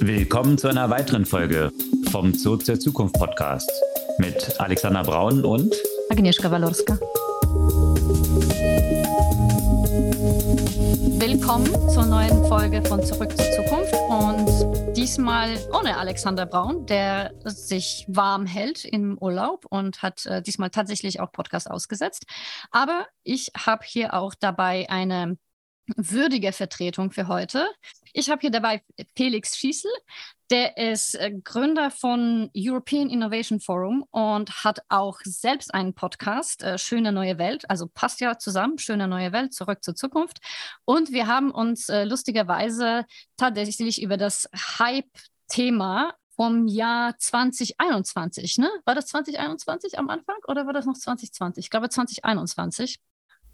Willkommen zu einer weiteren Folge vom Zoo zur Zukunft Podcast mit Alexander Braun und Agnieszka Walorska. Willkommen zur neuen Folge von Zurück zur Zukunft und diesmal ohne Alexander Braun, der sich warm hält im Urlaub und hat äh, diesmal tatsächlich auch Podcast ausgesetzt. Aber ich habe hier auch dabei eine würdige Vertretung für heute. Ich habe hier dabei Felix Schießel, der ist äh, Gründer von European Innovation Forum und hat auch selbst einen Podcast, äh, Schöne neue Welt, also passt ja zusammen, Schöne neue Welt, zurück zur Zukunft. Und wir haben uns äh, lustigerweise tatsächlich über das Hype-Thema vom Jahr 2021, ne? War das 2021 am Anfang oder war das noch 2020? Ich glaube 2021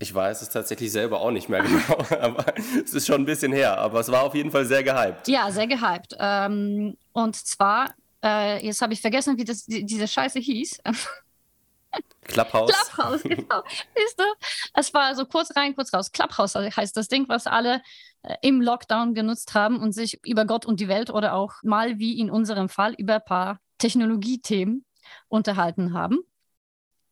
ich weiß es tatsächlich selber auch nicht mehr genau, aber es ist schon ein bisschen her. Aber es war auf jeden Fall sehr gehypt. Ja, sehr gehypt. Ähm, und zwar, äh, jetzt habe ich vergessen, wie das, die, diese Scheiße hieß. Clubhouse. Clubhouse, genau. Siehst du? Es war so kurz rein, kurz raus. Clubhouse heißt das Ding, was alle äh, im Lockdown genutzt haben und sich über Gott und die Welt oder auch mal wie in unserem Fall über ein paar Technologiethemen unterhalten haben.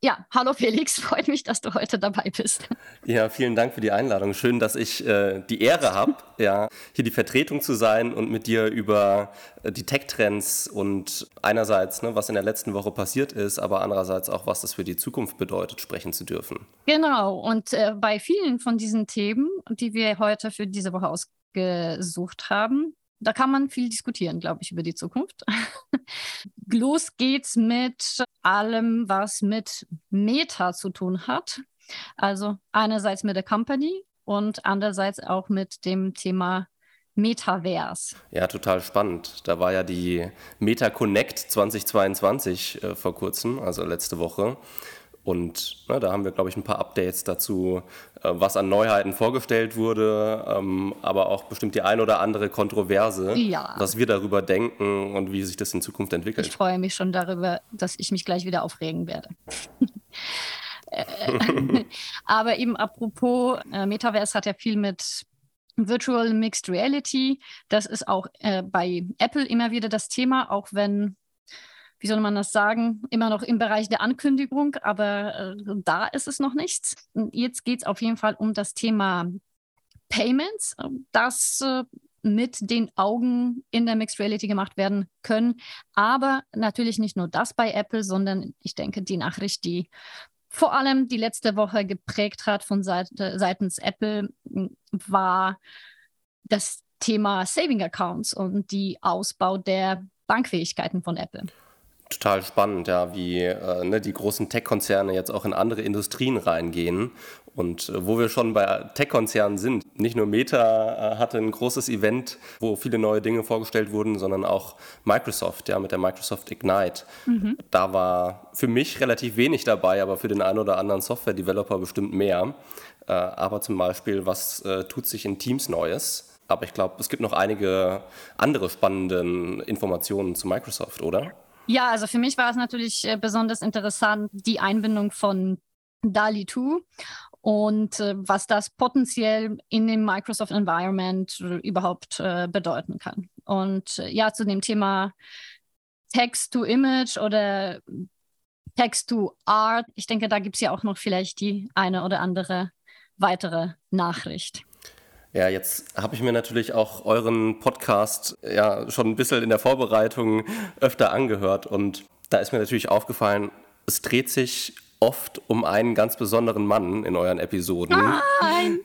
Ja, hallo Felix, freut mich, dass du heute dabei bist. Ja, vielen Dank für die Einladung. Schön, dass ich äh, die Ehre habe, ja, hier die Vertretung zu sein und mit dir über äh, die Tech-Trends und einerseits, ne, was in der letzten Woche passiert ist, aber andererseits auch, was das für die Zukunft bedeutet, sprechen zu dürfen. Genau, und äh, bei vielen von diesen Themen, die wir heute für diese Woche ausgesucht haben, da kann man viel diskutieren, glaube ich, über die Zukunft. Los geht's mit allem, was mit Meta zu tun hat. Also einerseits mit der Company und andererseits auch mit dem Thema Metaverse. Ja, total spannend. Da war ja die Meta Connect 2022 äh, vor kurzem, also letzte Woche. Und ne, da haben wir, glaube ich, ein paar Updates dazu, äh, was an Neuheiten vorgestellt wurde, ähm, aber auch bestimmt die ein oder andere Kontroverse, ja. was wir darüber denken und wie sich das in Zukunft entwickelt. Ich freue mich schon darüber, dass ich mich gleich wieder aufregen werde. Äh, aber eben apropos, äh, Metaverse hat ja viel mit Virtual Mixed Reality. Das ist auch äh, bei Apple immer wieder das Thema, auch wenn wie soll man das sagen, immer noch im Bereich der Ankündigung, aber äh, da ist es noch nichts. Jetzt geht es auf jeden Fall um das Thema Payments, das äh, mit den Augen in der Mixed Reality gemacht werden können. Aber natürlich nicht nur das bei Apple, sondern ich denke, die Nachricht, die vor allem die letzte Woche geprägt hat von Seite, seitens Apple, war das Thema Saving Accounts und die Ausbau der Bankfähigkeiten von Apple total spannend, ja, wie äh, ne, die großen Tech-Konzerne jetzt auch in andere Industrien reingehen. Und äh, wo wir schon bei Tech-Konzernen sind, nicht nur Meta äh, hatte ein großes Event, wo viele neue Dinge vorgestellt wurden, sondern auch Microsoft, ja, mit der Microsoft Ignite. Mhm. Da war für mich relativ wenig dabei, aber für den einen oder anderen Software-Developer bestimmt mehr. Äh, aber zum Beispiel, was äh, tut sich in Teams Neues? Aber ich glaube, es gibt noch einige andere spannende Informationen zu Microsoft, oder? Ja, also für mich war es natürlich äh, besonders interessant, die Einbindung von DALI 2 und äh, was das potenziell in dem Microsoft Environment äh, überhaupt bedeuten kann. Und ja, zu dem Thema Text to Image oder Text to Art, ich denke, da gibt es ja auch noch vielleicht die eine oder andere weitere Nachricht. Ja, jetzt habe ich mir natürlich auch euren Podcast ja schon ein bisschen in der Vorbereitung öfter angehört und da ist mir natürlich aufgefallen, es dreht sich oft um einen ganz besonderen Mann in euren Episoden. Nein.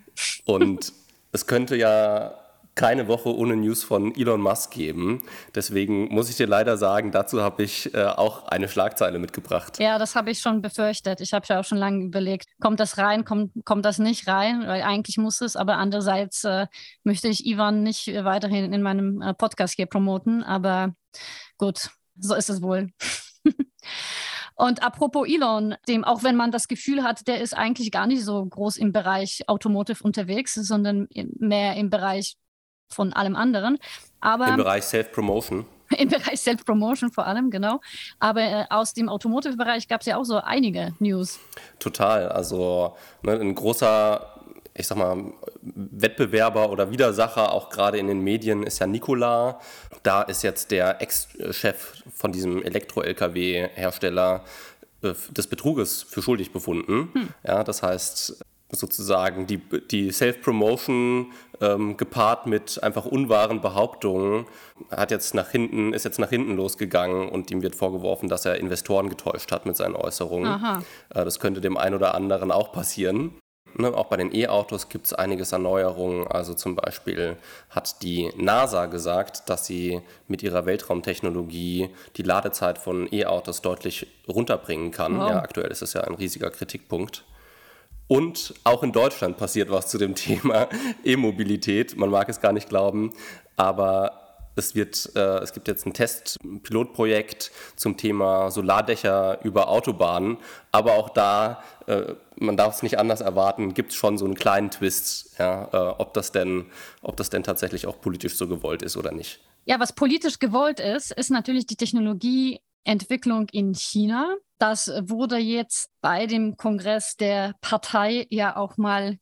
Und es könnte ja keine Woche ohne News von Elon Musk geben. Deswegen muss ich dir leider sagen, dazu habe ich äh, auch eine Schlagzeile mitgebracht. Ja, das habe ich schon befürchtet. Ich habe ja auch schon lange überlegt, kommt das rein, kommt, kommt das nicht rein, weil eigentlich muss es, aber andererseits äh, möchte ich Ivan nicht weiterhin in meinem äh, Podcast hier promoten. Aber gut, so ist es wohl. Und apropos Elon, dem, auch wenn man das Gefühl hat, der ist eigentlich gar nicht so groß im Bereich Automotive unterwegs, sondern mehr im Bereich von allem anderen. Aber Im Bereich Self-Promotion. Im Bereich Self-Promotion vor allem, genau. Aber äh, aus dem Automotive-Bereich gab es ja auch so einige News. Total. Also ne, ein großer ich sag mal, Wettbewerber oder Widersacher, auch gerade in den Medien, ist ja Nikola. Da ist jetzt der Ex-Chef von diesem Elektro-Lkw-Hersteller äh, des Betruges für schuldig befunden. Hm. Ja, das heißt, sozusagen die, die Self-Promotion ähm, gepaart mit einfach unwahren Behauptungen hat jetzt nach hinten, ist jetzt nach hinten losgegangen und ihm wird vorgeworfen, dass er Investoren getäuscht hat mit seinen Äußerungen. Äh, das könnte dem einen oder anderen auch passieren. Ne, auch bei den E-Autos gibt es einiges an Neuerungen. Also zum Beispiel hat die NASA gesagt, dass sie mit ihrer Weltraumtechnologie die Ladezeit von E-Autos deutlich runterbringen kann. Wow. Ja, aktuell ist es ja ein riesiger Kritikpunkt. Und auch in Deutschland passiert was zu dem Thema E-Mobilität. Man mag es gar nicht glauben, aber es, wird, äh, es gibt jetzt ein Test, ein Pilotprojekt zum Thema Solardächer über Autobahnen. Aber auch da, äh, man darf es nicht anders erwarten, gibt es schon so einen kleinen Twist, ja, äh, ob, das denn, ob das denn tatsächlich auch politisch so gewollt ist oder nicht. Ja, was politisch gewollt ist, ist natürlich die Technologieentwicklung in China. Das wurde jetzt bei dem Kongress der Partei ja auch mal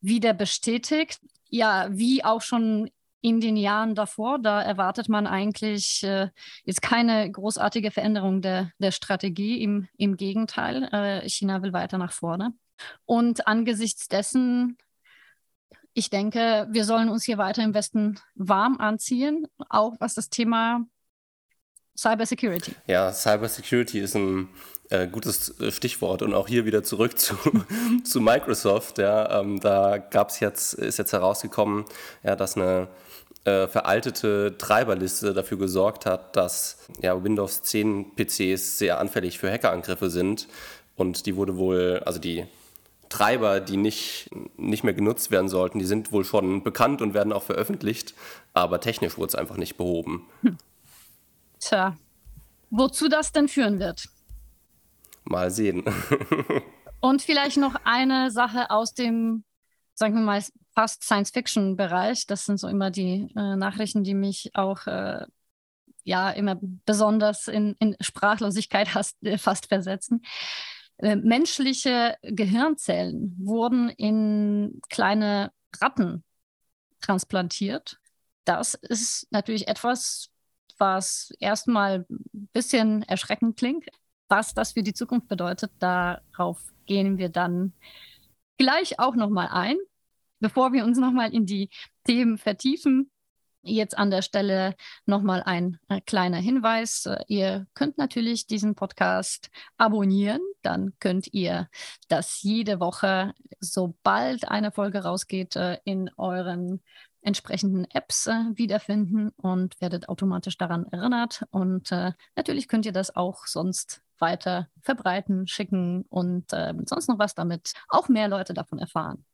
wieder bestätigt. Ja, wie auch schon in den Jahren davor. Da erwartet man eigentlich äh, jetzt keine großartige Veränderung der, der Strategie. Im, Im Gegenteil, äh, China will weiter nach vorne. Und angesichts dessen, ich denke, wir sollen uns hier weiter im Westen warm anziehen, auch was das Thema Cybersecurity. Ja, Cybersecurity ist ein äh, gutes äh, Stichwort und auch hier wieder zurück zu, zu Microsoft. Ja, ähm, da gab es jetzt, ist jetzt herausgekommen, ja, dass eine äh, veraltete Treiberliste dafür gesorgt hat, dass ja, Windows 10 PCs sehr anfällig für Hackerangriffe sind. Und die wurde wohl, also die Treiber, die nicht, nicht mehr genutzt werden sollten, die sind wohl schon bekannt und werden auch veröffentlicht, aber technisch wurde es einfach nicht behoben. Hm. Tja, wozu das denn führen wird? Mal sehen. und vielleicht noch eine Sache aus dem, sagen wir mal, fast Science-Fiction-Bereich. Das sind so immer die äh, Nachrichten, die mich auch äh, ja immer besonders in, in Sprachlosigkeit hast, äh, fast versetzen. Äh, menschliche Gehirnzellen wurden in kleine Ratten transplantiert. Das ist natürlich etwas, was erstmal ein bisschen erschreckend klingt. Was das für die Zukunft bedeutet, darauf gehen wir dann gleich auch nochmal ein. Bevor wir uns nochmal in die Themen vertiefen, Jetzt an der Stelle nochmal ein äh, kleiner Hinweis. Äh, ihr könnt natürlich diesen Podcast abonnieren. Dann könnt ihr das jede Woche, sobald eine Folge rausgeht, äh, in euren entsprechenden Apps wiederfinden und werdet automatisch daran erinnert. Und natürlich könnt ihr das auch sonst weiter verbreiten, schicken und sonst noch was, damit auch mehr Leute davon erfahren.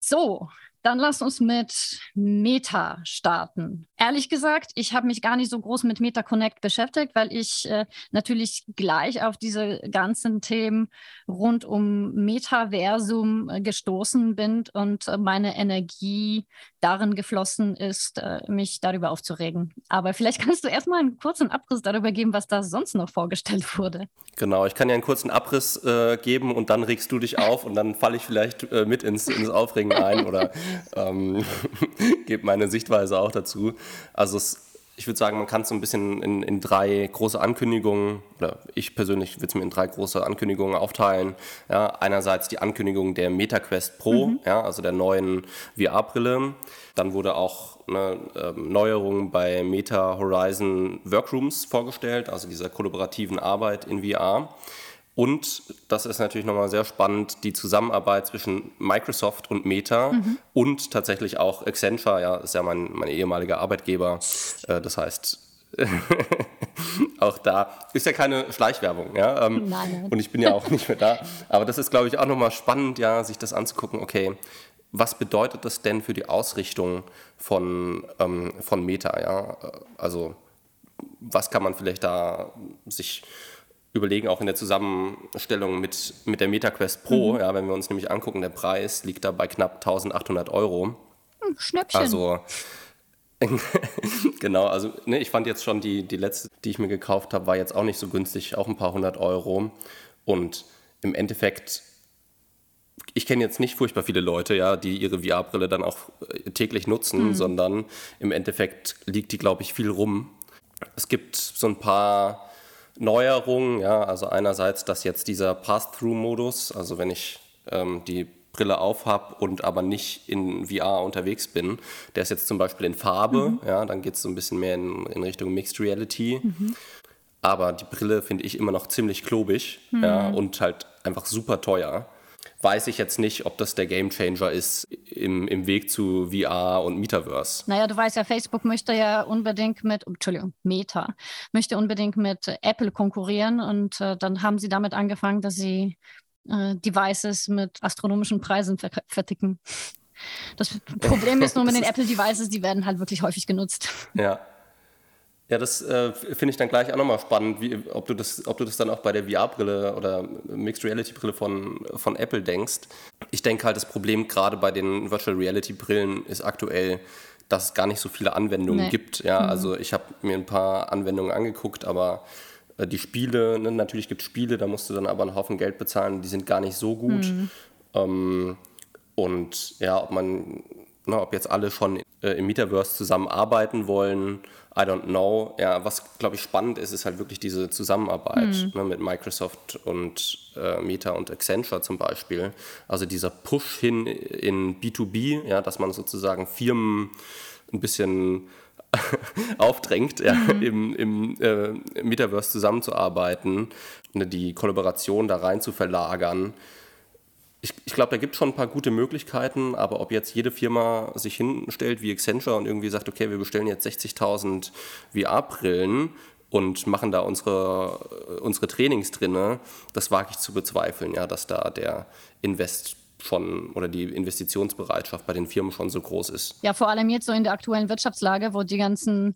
So, dann lass uns mit Meta starten. Ehrlich gesagt, ich habe mich gar nicht so groß mit Meta Connect beschäftigt, weil ich äh, natürlich gleich auf diese ganzen Themen rund um Metaversum äh, gestoßen bin und äh, meine Energie darin geflossen ist, äh, mich darüber aufzuregen. Aber vielleicht kannst du erstmal einen kurzen Abriss darüber geben, was da sonst noch vorgestellt wurde. Genau, ich kann ja einen kurzen Abriss äh, geben und dann regst du dich auf und dann falle ich vielleicht äh, mit ins, ins Aufregen ein oder ähm, gebe meine Sichtweise auch dazu. Also es, ich würde sagen, man kann es so ein bisschen in, in, drei große Ankündigungen, oder ich persönlich würde es mir in drei große Ankündigungen aufteilen. Ja, einerseits die Ankündigung der MetaQuest Pro, mhm. ja, also der neuen VR-Brille. Dann wurde auch eine ähm, Neuerung bei Meta Horizon Workrooms vorgestellt, also dieser kollaborativen Arbeit in VR. Und das ist natürlich nochmal sehr spannend, die Zusammenarbeit zwischen Microsoft und Meta mhm. und tatsächlich auch Accenture, ja, ist ja mein, mein ehemaliger Arbeitgeber. Äh, das heißt, auch da ist ja keine Schleichwerbung, ja. Ähm, nein, Und ich bin ja auch nicht mehr da. Aber das ist, glaube ich, auch nochmal spannend, ja, sich das anzugucken, okay, was bedeutet das denn für die Ausrichtung von, ähm, von Meta, ja? Also was kann man vielleicht da sich überlegen, auch in der Zusammenstellung mit, mit der MetaQuest Pro, mhm. ja, wenn wir uns nämlich angucken, der Preis liegt da bei knapp 1800 Euro. Hm, Schnäppchen. Also, genau, also ne, ich fand jetzt schon die, die letzte, die ich mir gekauft habe, war jetzt auch nicht so günstig, auch ein paar hundert Euro. Und im Endeffekt ich kenne jetzt nicht furchtbar viele Leute, ja, die ihre VR-Brille dann auch äh, täglich nutzen, mhm. sondern im Endeffekt liegt die, glaube ich, viel rum. Es gibt so ein paar Neuerungen, ja, also einerseits, dass jetzt dieser Pass-Through-Modus, also wenn ich ähm, die Brille auf habe und aber nicht in VR unterwegs bin, der ist jetzt zum Beispiel in Farbe, mhm. ja, dann geht es so ein bisschen mehr in, in Richtung Mixed Reality. Mhm. Aber die Brille finde ich immer noch ziemlich klobig mhm. ja, und halt einfach super teuer weiß ich jetzt nicht, ob das der Gamechanger ist im, im Weg zu VR und Metaverse. Naja, du weißt ja, Facebook möchte ja unbedingt mit, Entschuldigung, Meta, möchte unbedingt mit Apple konkurrieren und äh, dann haben sie damit angefangen, dass sie äh, Devices mit astronomischen Preisen ver verticken. Das Problem ist nur mit den Apple-Devices, die werden halt wirklich häufig genutzt. Ja, ja, das äh, finde ich dann gleich auch nochmal spannend, wie, ob, du das, ob du das dann auch bei der VR-Brille oder Mixed Reality-Brille von, von Apple denkst. Ich denke halt, das Problem gerade bei den Virtual Reality-Brillen ist aktuell, dass es gar nicht so viele Anwendungen nee. gibt. Ja, mhm. also ich habe mir ein paar Anwendungen angeguckt, aber äh, die Spiele, ne, natürlich gibt es Spiele, da musst du dann aber einen Haufen Geld bezahlen, die sind gar nicht so gut. Mhm. Ähm, und ja, ob man, na, ob jetzt alle schon äh, im Metaverse zusammenarbeiten wollen, I don't know. Ja, was glaube ich spannend ist, ist halt wirklich diese Zusammenarbeit mhm. ne, mit Microsoft und äh, Meta und Accenture zum Beispiel. Also dieser Push hin in B2B, ja, dass man sozusagen Firmen ein bisschen aufdrängt, ja, mhm. im, im äh, Metaverse zusammenzuarbeiten, ne, die Kollaboration da rein zu verlagern ich, ich glaube, da gibt es schon ein paar gute Möglichkeiten, aber ob jetzt jede Firma sich hinstellt wie Accenture und irgendwie sagt, okay, wir bestellen jetzt 60.000 VR-Brillen und machen da unsere, unsere Trainings drin, das wage ich zu bezweifeln, ja, dass da der Invest schon oder die Investitionsbereitschaft bei den Firmen schon so groß ist. Ja, vor allem jetzt so in der aktuellen Wirtschaftslage, wo die ganzen äh,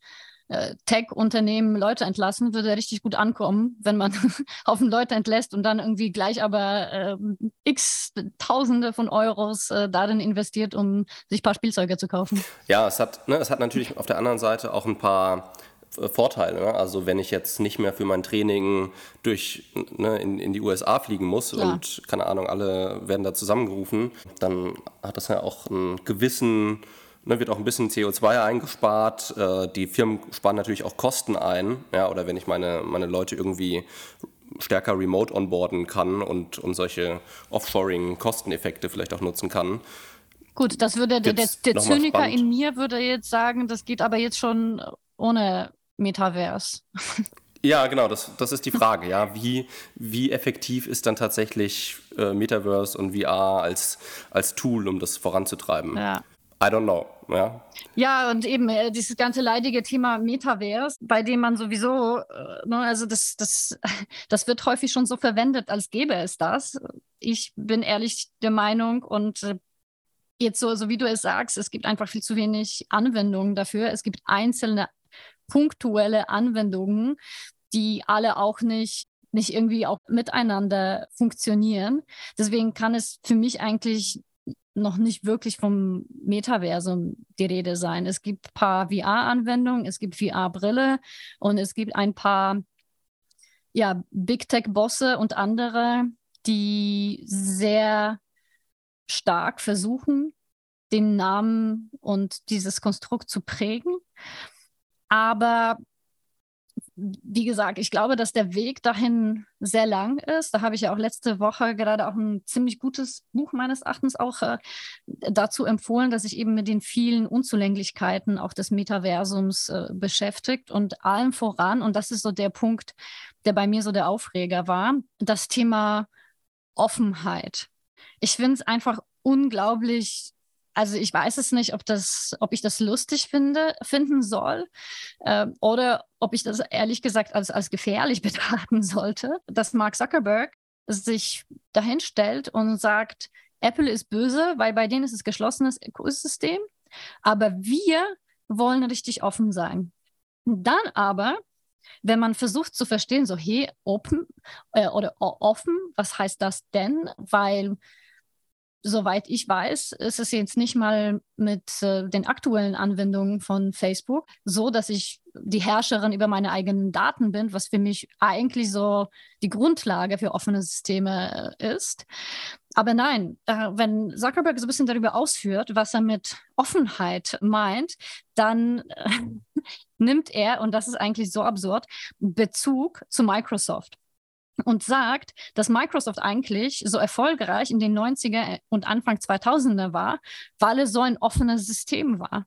Tech-Unternehmen Leute entlassen, würde richtig gut ankommen, wenn man Haufen Leute entlässt und dann irgendwie gleich aber äh, x Tausende von Euros äh, darin investiert, um sich ein paar Spielzeuge zu kaufen. Ja, es hat, ne, es hat natürlich auf der anderen Seite auch ein paar äh, Vorteile. Ne? Also wenn ich jetzt nicht mehr für mein Training durch ne, in, in die USA fliegen muss Klar. und keine Ahnung, alle werden da zusammengerufen, dann hat das ja auch einen gewissen Ne, wird auch ein bisschen CO2 eingespart. Äh, die Firmen sparen natürlich auch Kosten ein. Ja, oder wenn ich meine, meine Leute irgendwie stärker remote onboarden kann und, und solche Offshoring-Kosteneffekte vielleicht auch nutzen kann. Gut, das würde der, der, der Zyniker in mir würde jetzt sagen, das geht aber jetzt schon ohne Metaverse. Ja, genau, das, das ist die Frage, ja. Wie, wie effektiv ist dann tatsächlich äh, Metaverse und VR als, als Tool, um das voranzutreiben? Ja. I don't know. Ja, ja und eben äh, dieses ganze leidige Thema Metaverse, bei dem man sowieso, äh, ne, also das, das, das wird häufig schon so verwendet, als gäbe es das. Ich bin ehrlich der Meinung und äh, jetzt so, so wie du es sagst, es gibt einfach viel zu wenig Anwendungen dafür. Es gibt einzelne punktuelle Anwendungen, die alle auch nicht nicht irgendwie auch miteinander funktionieren. Deswegen kann es für mich eigentlich noch nicht wirklich vom Metaversum die Rede sein. Es gibt ein paar VR-Anwendungen, es gibt VR-Brille und es gibt ein paar ja, Big Tech-Bosse und andere, die sehr stark versuchen, den Namen und dieses Konstrukt zu prägen. Aber wie gesagt, ich glaube, dass der Weg dahin sehr lang ist. Da habe ich ja auch letzte Woche gerade auch ein ziemlich gutes Buch meines Erachtens auch äh, dazu empfohlen, dass sich eben mit den vielen Unzulänglichkeiten auch des Metaversums äh, beschäftigt und allem voran, und das ist so der Punkt, der bei mir so der Aufreger war, das Thema Offenheit. Ich finde es einfach unglaublich also ich weiß es nicht, ob, das, ob ich das lustig finde, finden soll äh, oder ob ich das ehrlich gesagt als, als gefährlich betrachten sollte, dass Mark Zuckerberg sich dahin stellt und sagt, Apple ist böse, weil bei denen ist es geschlossenes Ökosystem, aber wir wollen richtig offen sein. Dann aber wenn man versucht zu verstehen, so hey, open äh, oder offen, was heißt das denn? Weil soweit ich weiß, ist es jetzt nicht mal mit äh, den aktuellen Anwendungen von Facebook so, dass ich die Herrscherin über meine eigenen Daten bin, was für mich eigentlich so die Grundlage für offene Systeme äh, ist. Aber nein, äh, wenn Zuckerberg so ein bisschen darüber ausführt, was er mit Offenheit meint, dann äh, nimmt er, und das ist eigentlich so absurd, Bezug zu Microsoft und sagt, dass Microsoft eigentlich so erfolgreich in den 90er und Anfang 2000er war, weil es so ein offenes System war.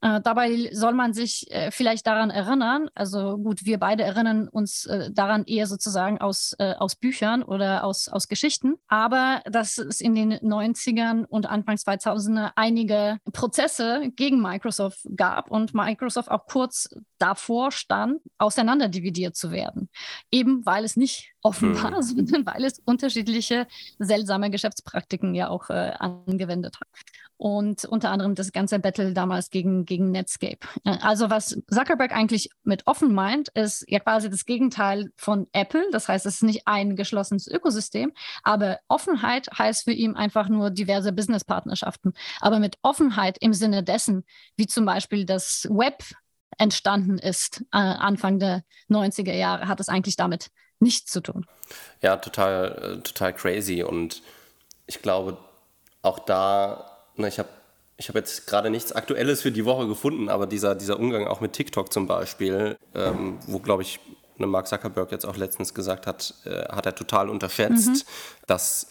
Äh, dabei soll man sich äh, vielleicht daran erinnern, also gut, wir beide erinnern uns äh, daran eher sozusagen aus, äh, aus Büchern oder aus, aus Geschichten, aber dass es in den 90ern und Anfang 2000er einige Prozesse gegen Microsoft gab und Microsoft auch kurz davor stand, auseinanderdividiert zu werden. Eben weil es nicht offen war, hm. sondern weil es unterschiedliche seltsame Geschäftspraktiken ja auch äh, angewendet hat und unter anderem das ganze Battle damals gegen, gegen Netscape. Also was Zuckerberg eigentlich mit offen meint, ist ja quasi das Gegenteil von Apple. Das heißt, es ist nicht ein geschlossenes Ökosystem, aber Offenheit heißt für ihn einfach nur diverse Businesspartnerschaften. Aber mit Offenheit im Sinne dessen, wie zum Beispiel das Web entstanden ist, äh, Anfang der 90er Jahre, hat es eigentlich damit nichts zu tun. Ja, total, äh, total crazy. Und ich glaube, auch da na, ich habe ich hab jetzt gerade nichts Aktuelles für die Woche gefunden, aber dieser, dieser Umgang auch mit TikTok zum Beispiel, ähm, wo, glaube ich, ne, Mark Zuckerberg jetzt auch letztens gesagt hat, äh, hat er total unterschätzt, mhm. dass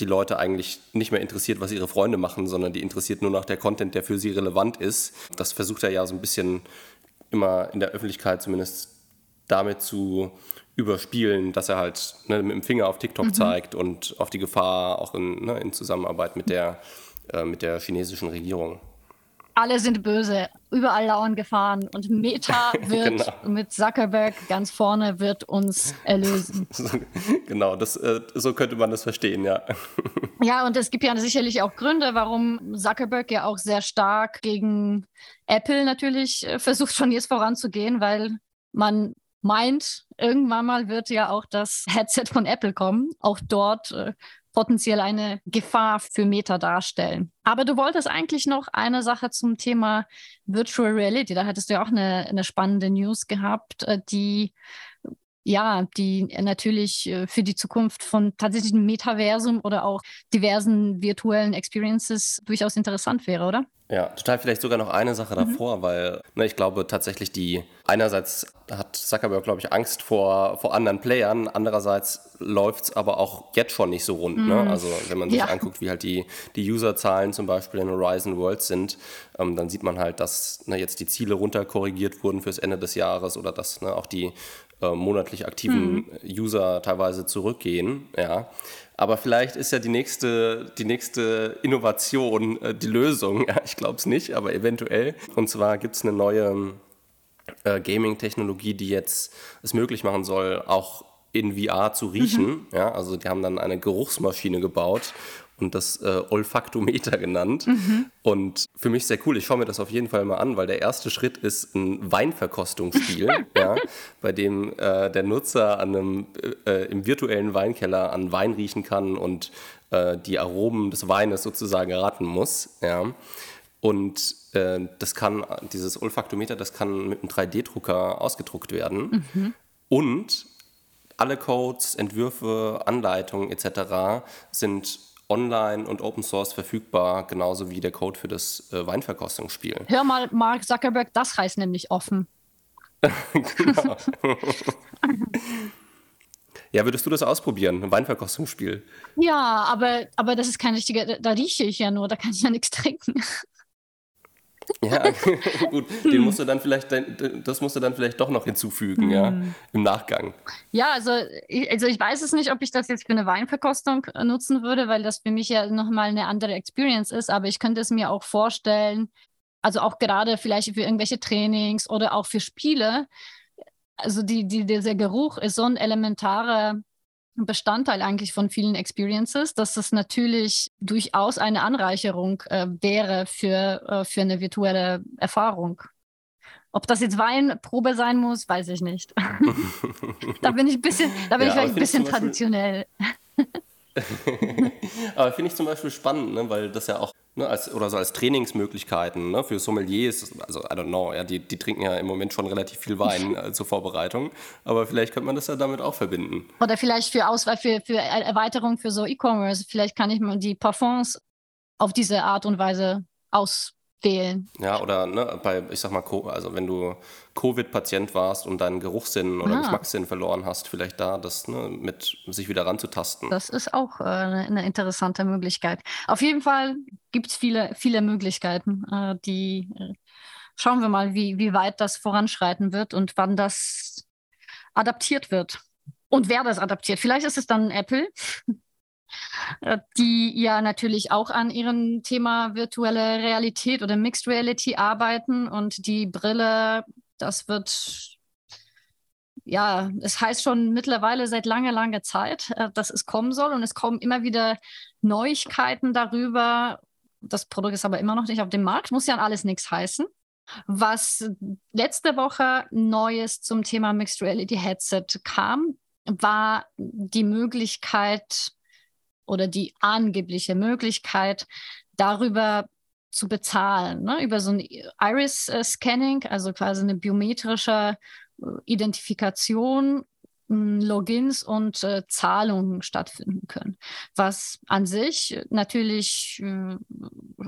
die Leute eigentlich nicht mehr interessiert, was ihre Freunde machen, sondern die interessiert nur noch der Content, der für sie relevant ist. Das versucht er ja so ein bisschen immer in der Öffentlichkeit zumindest damit zu überspielen, dass er halt ne, mit dem Finger auf TikTok mhm. zeigt und auf die Gefahr auch in, ne, in Zusammenarbeit mit der äh, mit der chinesischen Regierung. Alle sind böse, überall lauern Gefahren und Meta wird genau. mit Zuckerberg ganz vorne wird uns erlösen. genau, das, äh, so könnte man das verstehen, ja. ja, und es gibt ja sicherlich auch Gründe, warum Zuckerberg ja auch sehr stark gegen Apple natürlich äh, versucht schon jetzt voranzugehen, weil man meint, irgendwann mal wird ja auch das Headset von Apple kommen. Auch dort äh, potenziell eine Gefahr für Meta darstellen. Aber du wolltest eigentlich noch eine Sache zum Thema Virtual Reality. Da hattest du ja auch eine, eine spannende News gehabt, äh, die ja, die natürlich äh, für die Zukunft von tatsächlichen Metaversum oder auch diversen virtuellen Experiences durchaus interessant wäre, oder? Ja, total vielleicht sogar noch eine Sache mhm. davor, weil ne, ich glaube tatsächlich die, einerseits hat Zuckerberg, glaube ich, Angst vor, vor anderen Playern, andererseits läuft es aber auch jetzt schon nicht so rund. Ne? Mhm. Ne? Also wenn man sich ja. anguckt, wie halt die, die Userzahlen zum Beispiel in Horizon Worlds sind, ähm, dann sieht man halt, dass ne, jetzt die Ziele runterkorrigiert wurden fürs Ende des Jahres oder dass ne, auch die äh, monatlich aktiven mhm. User teilweise zurückgehen. Ja. Aber vielleicht ist ja die nächste, die nächste Innovation äh, die Lösung. Ja, ich glaube es nicht, aber eventuell. Und zwar gibt es eine neue äh, Gaming-Technologie, die jetzt es möglich machen soll, auch in VR zu riechen. Mhm. Ja, also die haben dann eine Geruchsmaschine gebaut und das äh, Olfaktometer genannt. Mhm. Und für mich sehr cool. Ich schaue mir das auf jeden Fall mal an, weil der erste Schritt ist ein Weinverkostungsspiel, ja, bei dem äh, der Nutzer an einem, äh, im virtuellen Weinkeller an Wein riechen kann und äh, die Aromen des Weines sozusagen raten muss. Ja. Und äh, das kann, dieses Olfaktometer, das kann mit einem 3D-Drucker ausgedruckt werden. Mhm. Und alle Codes, Entwürfe, Anleitungen etc. sind online und Open Source verfügbar, genauso wie der Code für das äh, Weinverkostungsspiel. Hör mal, Mark Zuckerberg, das heißt nämlich offen. genau. Ja, würdest du das ausprobieren, ein Weinverkostungsspiel? Ja, aber, aber das ist kein richtiger, da rieche ich ja nur, da kann ich ja nichts trinken. Ja, gut, den musst du dann vielleicht, das musst du dann vielleicht doch noch hinzufügen, hm. ja, im Nachgang. Ja, also ich, also ich weiß es nicht, ob ich das jetzt für eine Weinverkostung äh, nutzen würde, weil das für mich ja nochmal eine andere Experience ist, aber ich könnte es mir auch vorstellen, also auch gerade vielleicht für irgendwelche Trainings oder auch für Spiele, also die, die, dieser Geruch ist so ein elementarer Bestandteil eigentlich von vielen Experiences, dass es natürlich durchaus eine Anreicherung äh, wäre für, äh, für eine virtuelle Erfahrung. Ob das jetzt Weinprobe sein muss, weiß ich nicht. da bin ich ein bisschen, da bin ja, ich vielleicht ein bisschen traditionell. Aber finde ich zum Beispiel spannend, ne, weil das ja auch ne, als, oder so als Trainingsmöglichkeiten ne, für Sommeliers, also I don't know, ja, die, die trinken ja im Moment schon relativ viel Wein äh, zur Vorbereitung, aber vielleicht könnte man das ja damit auch verbinden. Oder vielleicht für Auswahl, für, für Erweiterung für so E-Commerce, vielleicht kann ich mal die Parfums auf diese Art und Weise aus wählen. Ja, oder ne, bei, ich sag mal, also wenn du Covid-Patient warst und deinen Geruchssinn oder ah. Geschmackssinn verloren hast, vielleicht da das ne, mit sich wieder ranzutasten. Das ist auch äh, eine interessante Möglichkeit. Auf jeden Fall gibt es viele, viele Möglichkeiten, äh, die äh, schauen wir mal, wie, wie weit das voranschreiten wird und wann das adaptiert wird. Und wer das adaptiert. Vielleicht ist es dann Apple. Äh, die ja natürlich auch an ihrem Thema virtuelle Realität oder Mixed Reality arbeiten und die Brille, das wird ja, es heißt schon mittlerweile seit langer, langer Zeit, äh, dass es kommen soll und es kommen immer wieder Neuigkeiten darüber. Das Produkt ist aber immer noch nicht auf dem Markt, muss ja an alles nichts heißen. Was letzte Woche Neues zum Thema Mixed Reality Headset kam, war die Möglichkeit, oder die angebliche Möglichkeit, darüber zu bezahlen, ne? über so ein Iris-Scanning, also quasi eine biometrische äh, Identifikation, Logins und äh, Zahlungen stattfinden können, was an sich natürlich äh,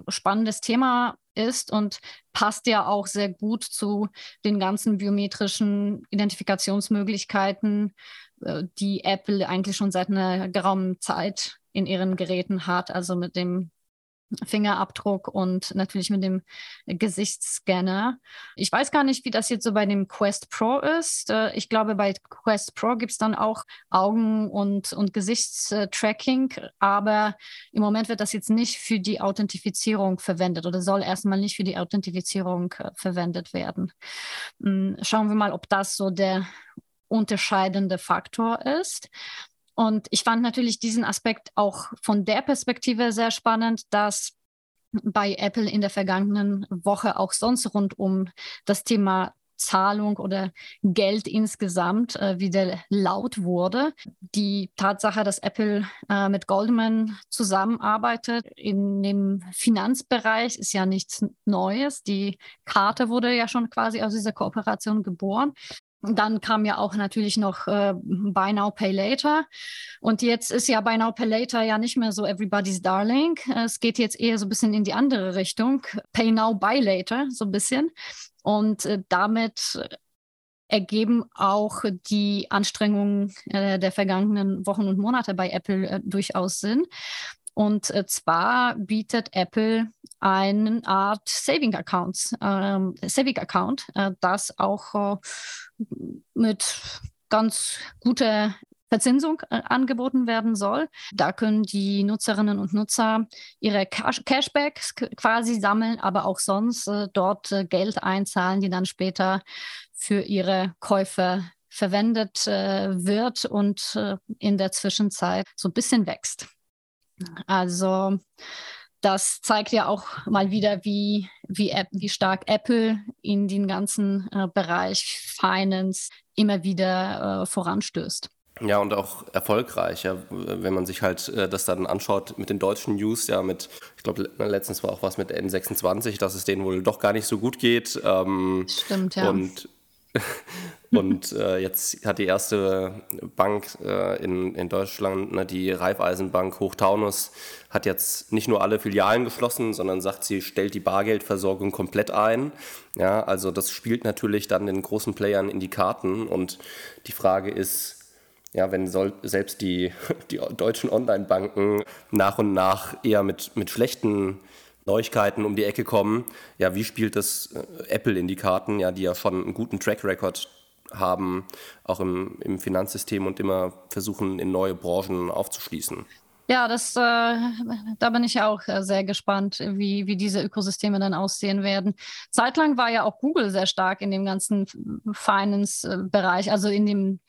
spannendes Thema ist und passt ja auch sehr gut zu den ganzen biometrischen Identifikationsmöglichkeiten, äh, die Apple eigentlich schon seit einer geraumen Zeit in ihren Geräten hat, also mit dem Fingerabdruck und natürlich mit dem Gesichtsscanner. Ich weiß gar nicht, wie das jetzt so bei dem Quest Pro ist. Äh, ich glaube, bei Quest Pro gibt es dann auch Augen- und, und Gesichtstracking, aber im Moment wird das jetzt nicht für die Authentifizierung verwendet oder soll erstmal nicht für die Authentifizierung äh, verwendet werden. Hm, schauen wir mal, ob das so der unterscheidende Faktor ist. Und ich fand natürlich diesen Aspekt auch von der Perspektive sehr spannend, dass bei Apple in der vergangenen Woche auch sonst rund um das Thema Zahlung oder Geld insgesamt äh, wieder laut wurde. Die Tatsache, dass Apple äh, mit Goldman zusammenarbeitet in dem Finanzbereich, ist ja nichts Neues. Die Karte wurde ja schon quasi aus dieser Kooperation geboren. Dann kam ja auch natürlich noch äh, Buy Now, Pay Later. Und jetzt ist ja Buy Now, Pay Later ja nicht mehr so everybody's darling. Es geht jetzt eher so ein bisschen in die andere Richtung. Pay Now, Buy Later, so ein bisschen. Und äh, damit ergeben auch die Anstrengungen äh, der vergangenen Wochen und Monate bei Apple äh, durchaus Sinn. Und äh, zwar bietet Apple eine Art Saving Accounts, ähm, Saving Account, äh, das auch äh, mit ganz guter Verzinsung äh, angeboten werden soll. Da können die Nutzerinnen und Nutzer ihre Cash Cashbacks quasi sammeln, aber auch sonst äh, dort äh, Geld einzahlen, die dann später für ihre Käufe verwendet wird und in der Zwischenzeit so ein bisschen wächst. Also das zeigt ja auch mal wieder, wie, wie, wie stark Apple in den ganzen äh, Bereich Finance immer wieder äh, voranstößt. Ja, und auch erfolgreich, ja, wenn man sich halt äh, das dann anschaut mit den deutschen News, ja, mit, ich glaube, letztens war auch was mit N26, dass es denen wohl doch gar nicht so gut geht. Ähm, Stimmt, ja. Und Und äh, jetzt hat die erste Bank äh, in, in Deutschland, ne, die Raiffeisenbank Hochtaunus, hat jetzt nicht nur alle Filialen geschlossen, sondern sagt, sie stellt die Bargeldversorgung komplett ein. Ja, also das spielt natürlich dann den großen Playern in die Karten. Und die Frage ist, ja, wenn soll, selbst die, die deutschen Online-Banken nach und nach eher mit, mit schlechten Neuigkeiten um die Ecke kommen, ja, wie spielt das äh, Apple in die Karten, ja, die ja schon einen guten Track Record haben, auch im, im Finanzsystem und immer versuchen, in neue Branchen aufzuschließen. Ja, das, äh, da bin ich auch äh, sehr gespannt, wie, wie diese Ökosysteme dann aussehen werden. Zeitlang war ja auch Google sehr stark in dem ganzen Finance-Bereich, also in dem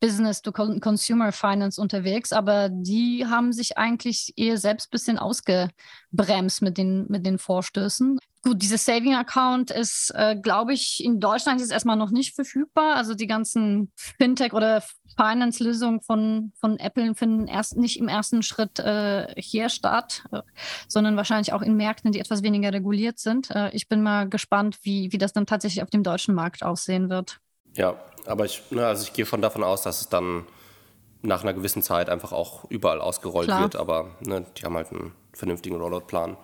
Business to Consumer Finance unterwegs, aber die haben sich eigentlich eher selbst ein bisschen ausgebremst mit den, mit den Vorstößen. Gut, dieses Saving Account ist, äh, glaube ich, in Deutschland ist erstmal noch nicht verfügbar. Also die ganzen Fintech- oder Finance-Lösungen von, von Apple finden erst nicht im ersten Schritt äh, hier statt, äh, sondern wahrscheinlich auch in Märkten, die etwas weniger reguliert sind. Äh, ich bin mal gespannt, wie, wie das dann tatsächlich auf dem deutschen Markt aussehen wird. Ja, aber ich, ne, also ich gehe schon davon aus, dass es dann nach einer gewissen Zeit einfach auch überall ausgerollt Klar. wird. Aber ne, die haben halt einen vernünftigen Rollout-Plan.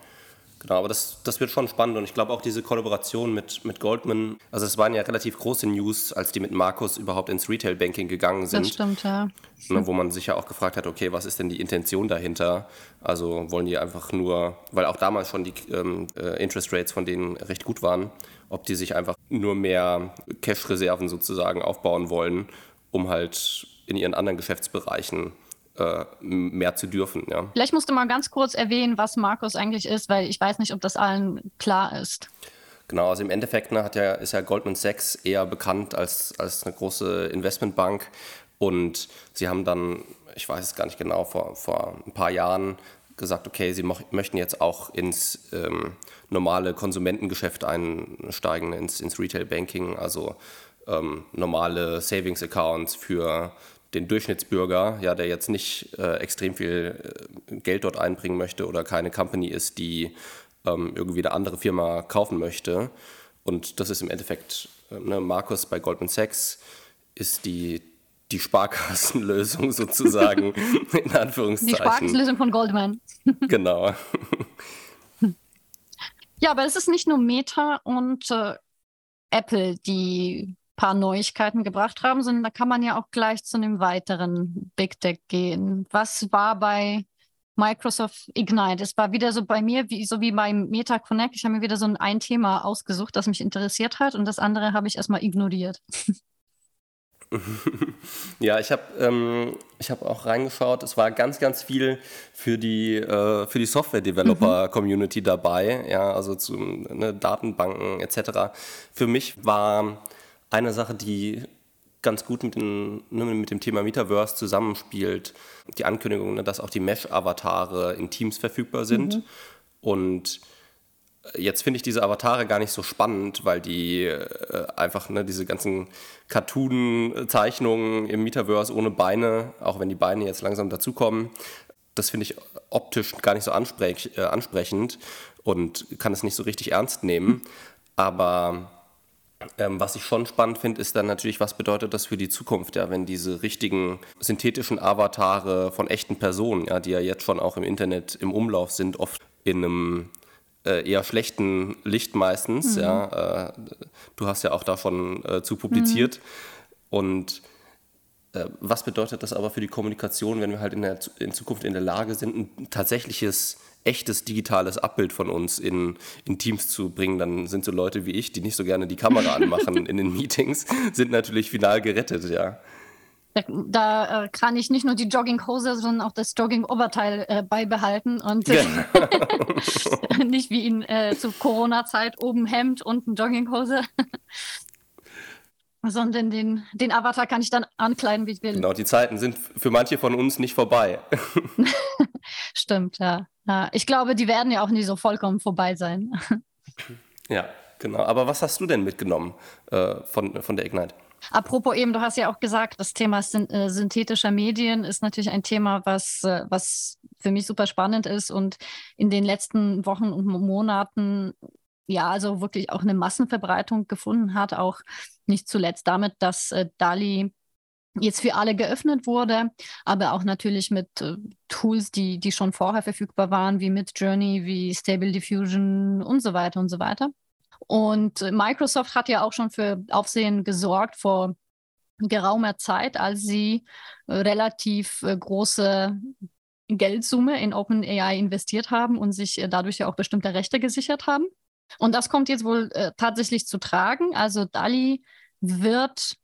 Genau, aber das, das wird schon spannend und ich glaube auch diese Kollaboration mit, mit Goldman, also es waren ja relativ große News, als die mit Markus überhaupt ins Retail-Banking gegangen sind. Das stimmt, ja. Ne, wo man sich ja auch gefragt hat, okay, was ist denn die Intention dahinter? Also wollen die einfach nur, weil auch damals schon die ähm, äh, Interest Rates von denen recht gut waren, ob die sich einfach nur mehr Cash-Reserven sozusagen aufbauen wollen, um halt in ihren anderen Geschäftsbereichen äh, mehr zu dürfen. Ja. Vielleicht musst du mal ganz kurz erwähnen, was Markus eigentlich ist, weil ich weiß nicht, ob das allen klar ist. Genau, also im Endeffekt ne, hat ja, ist ja Goldman Sachs eher bekannt als, als eine große Investmentbank und sie haben dann, ich weiß es gar nicht genau, vor, vor ein paar Jahren gesagt, okay, sie möchten jetzt auch ins ähm, normale Konsumentengeschäft einsteigen, ins, ins Retail Banking, also ähm, normale Savings Accounts für den Durchschnittsbürger, ja, der jetzt nicht äh, extrem viel äh, Geld dort einbringen möchte oder keine Company ist, die ähm, irgendwie eine andere Firma kaufen möchte. Und das ist im Endeffekt, äh, ne, Markus bei Goldman Sachs ist die, die Sparkassenlösung sozusagen, in Anführungszeichen. Die Sparkassenlösung von Goldman. genau. Ja, aber es ist nicht nur Meta und äh, Apple, die paar Neuigkeiten gebracht haben, sondern da kann man ja auch gleich zu einem weiteren Big Tech gehen. Was war bei Microsoft Ignite? Es war wieder so bei mir, wie, so wie beim Meta Connect. Ich habe mir wieder so ein, ein Thema ausgesucht, das mich interessiert hat und das andere habe ich erstmal ignoriert. ja, ich habe ähm, hab auch reingeschaut. Es war ganz, ganz viel für die, äh, die Software-Developer-Community mhm. dabei, ja, also zu ne, Datenbanken etc. Für mich war eine Sache, die ganz gut mit, den, ne, mit dem Thema Metaverse zusammenspielt, die Ankündigung, ne, dass auch die Mesh-Avatare in Teams verfügbar sind. Mhm. Und jetzt finde ich diese Avatare gar nicht so spannend, weil die äh, einfach ne, diese ganzen Cartoon-Zeichnungen im Metaverse ohne Beine, auch wenn die Beine jetzt langsam dazukommen, das finde ich optisch gar nicht so ansprech, äh, ansprechend und kann es nicht so richtig ernst nehmen. Aber ähm, was ich schon spannend finde, ist dann natürlich, was bedeutet das für die Zukunft, ja, wenn diese richtigen synthetischen Avatare von echten Personen, ja, die ja jetzt schon auch im Internet im Umlauf sind, oft in einem eher schlechten Licht meistens, mhm. ja. Äh, du hast ja auch davon äh, zu publiziert. Mhm. Und äh, was bedeutet das aber für die Kommunikation, wenn wir halt in, der, in Zukunft in der Lage sind, ein tatsächliches echtes digitales Abbild von uns in, in Teams zu bringen, dann sind so Leute wie ich, die nicht so gerne die Kamera anmachen in den Meetings, sind natürlich final gerettet, ja. Da äh, kann ich nicht nur die Jogginghose, sondern auch das Jogging-Oberteil äh, beibehalten und äh, genau. nicht wie in äh, zu Corona-Zeit oben Hemd, unten Jogginghose. sondern den, den Avatar kann ich dann ankleiden, wie ich will. Genau, die Zeiten sind für manche von uns nicht vorbei. Stimmt, ja. ja. Ich glaube, die werden ja auch nie so vollkommen vorbei sein. ja, genau. Aber was hast du denn mitgenommen äh, von, von der Ignite? Apropos eben, du hast ja auch gesagt, das Thema äh, synthetischer Medien ist natürlich ein Thema, was, äh, was für mich super spannend ist und in den letzten Wochen und Monaten ja, also wirklich auch eine Massenverbreitung gefunden hat, auch nicht zuletzt damit, dass äh, DALI jetzt für alle geöffnet wurde, aber auch natürlich mit Tools, die, die schon vorher verfügbar waren, wie mit Journey, wie Stable Diffusion und so weiter und so weiter. Und Microsoft hat ja auch schon für Aufsehen gesorgt vor geraumer Zeit, als sie äh, relativ äh, große Geldsumme in OpenAI investiert haben und sich äh, dadurch ja auch bestimmte Rechte gesichert haben. Und das kommt jetzt wohl tatsächlich zu tragen. Also DALI wird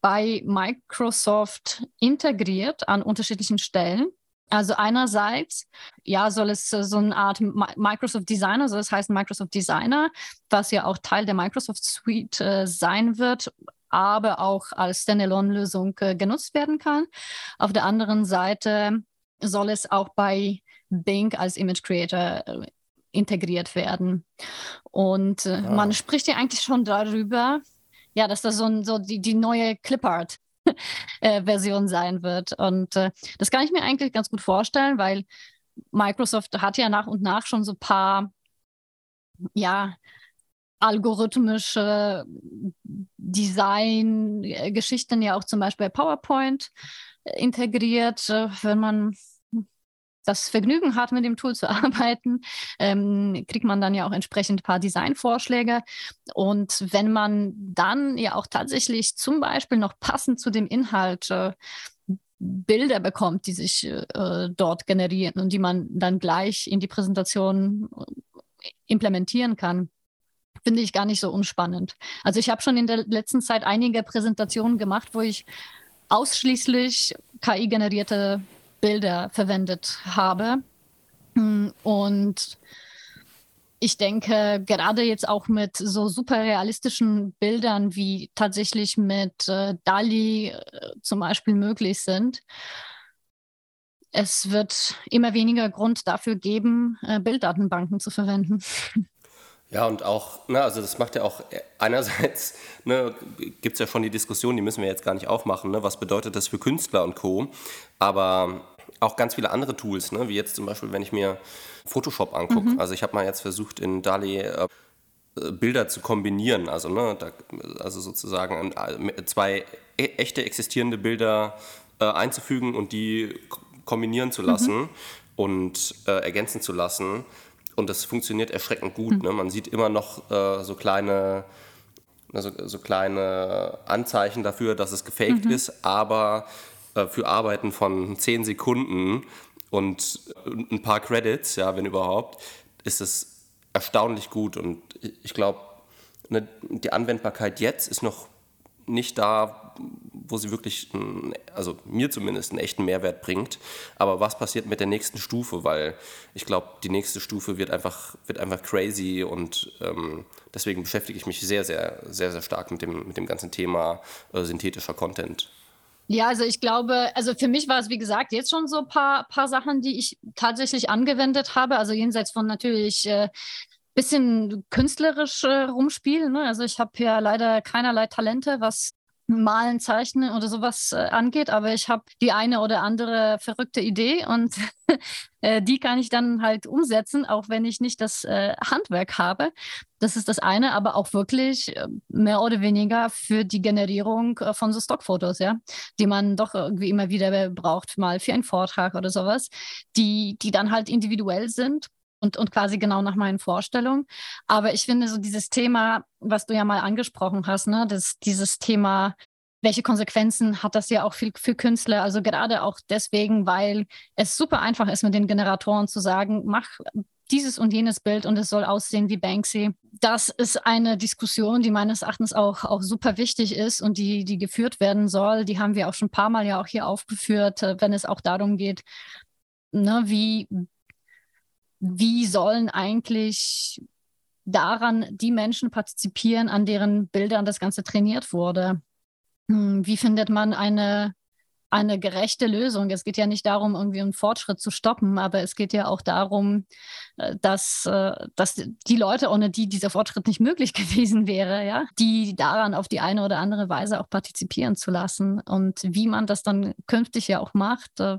bei Microsoft integriert an unterschiedlichen Stellen. Also einerseits, ja, soll es so eine Art Microsoft Designer, so das heißt Microsoft Designer, was ja auch Teil der Microsoft Suite äh, sein wird, aber auch als Standalone-Lösung äh, genutzt werden kann. Auf der anderen Seite soll es auch bei Bing als Image Creator äh, integriert werden. Und äh, ah. man spricht ja eigentlich schon darüber, ja, dass das so, so die, die neue Clipart äh, Version sein wird. Und äh, das kann ich mir eigentlich ganz gut vorstellen, weil Microsoft hat ja nach und nach schon so ein paar, ja, algorithmische Design-Geschichten ja auch zum Beispiel bei PowerPoint integriert, äh, wenn man das Vergnügen hat, mit dem Tool zu arbeiten, ähm, kriegt man dann ja auch entsprechend ein paar Designvorschläge. Und wenn man dann ja auch tatsächlich zum Beispiel noch passend zu dem Inhalt äh, Bilder bekommt, die sich äh, dort generieren und die man dann gleich in die Präsentation äh, implementieren kann, finde ich gar nicht so unspannend. Also ich habe schon in der letzten Zeit einige Präsentationen gemacht, wo ich ausschließlich KI-generierte Bilder verwendet habe. Hm, und ich denke, gerade jetzt auch mit so super realistischen Bildern, wie tatsächlich mit äh, DALI äh, zum Beispiel möglich sind, es wird immer weniger Grund dafür geben, äh, Bilddatenbanken zu verwenden. Ja, und auch, ne, also das macht ja auch äh, einerseits, ne, gibt es ja schon die Diskussion, die müssen wir jetzt gar nicht aufmachen, ne, was bedeutet das für Künstler und Co. Aber auch ganz viele andere Tools, ne? wie jetzt zum Beispiel, wenn ich mir Photoshop angucke. Mhm. Also ich habe mal jetzt versucht, in DALI äh, Bilder zu kombinieren, also, ne, da, also sozusagen äh, zwei e echte existierende Bilder äh, einzufügen und die kombinieren zu lassen mhm. und äh, ergänzen zu lassen. Und das funktioniert erschreckend gut. Mhm. Ne? Man sieht immer noch äh, so kleine also so kleine Anzeichen dafür, dass es gefaked mhm. ist, aber äh, für Arbeiten von 10 Sekunden und ein paar Credits, ja, wenn überhaupt, ist es erstaunlich gut. Und ich glaube, ne, die Anwendbarkeit jetzt ist noch nicht da, wo sie wirklich, also mir zumindest, einen echten Mehrwert bringt. Aber was passiert mit der nächsten Stufe? Weil ich glaube, die nächste Stufe wird einfach, wird einfach crazy und ähm, deswegen beschäftige ich mich sehr, sehr, sehr, sehr stark mit dem, mit dem ganzen Thema äh, synthetischer Content. Ja, also ich glaube, also für mich war es, wie gesagt, jetzt schon so ein paar, paar Sachen, die ich tatsächlich angewendet habe. Also jenseits von natürlich äh, bisschen künstlerisch äh, rumspielen. Ne? Also ich habe ja leider keinerlei Talente, was Malen, Zeichnen oder sowas äh, angeht, aber ich habe die eine oder andere verrückte Idee und äh, die kann ich dann halt umsetzen, auch wenn ich nicht das äh, Handwerk habe. Das ist das eine, aber auch wirklich mehr oder weniger für die Generierung von so Stockfotos, ja, die man doch irgendwie immer wieder braucht, mal für einen Vortrag oder sowas, die, die dann halt individuell sind und, und quasi genau nach meinen Vorstellungen. Aber ich finde so dieses Thema, was du ja mal angesprochen hast, ne, das, dieses Thema, welche Konsequenzen hat das ja auch für, für Künstler? Also gerade auch deswegen, weil es super einfach ist, mit den Generatoren zu sagen, mach dieses und jenes Bild und es soll aussehen wie Banksy. Das ist eine Diskussion, die meines Erachtens auch, auch super wichtig ist und die, die geführt werden soll. Die haben wir auch schon ein paar Mal ja auch hier aufgeführt, äh, wenn es auch darum geht, ne, wie, wie sollen eigentlich daran die Menschen partizipieren, an deren Bildern das Ganze trainiert wurde? Hm, wie findet man eine, eine gerechte Lösung? Es geht ja nicht darum, irgendwie einen Fortschritt zu stoppen, aber es geht ja auch darum, äh, dass, äh, dass die Leute, ohne die dieser Fortschritt nicht möglich gewesen wäre, ja, die daran auf die eine oder andere Weise auch partizipieren zu lassen. Und wie man das dann künftig ja auch macht, äh,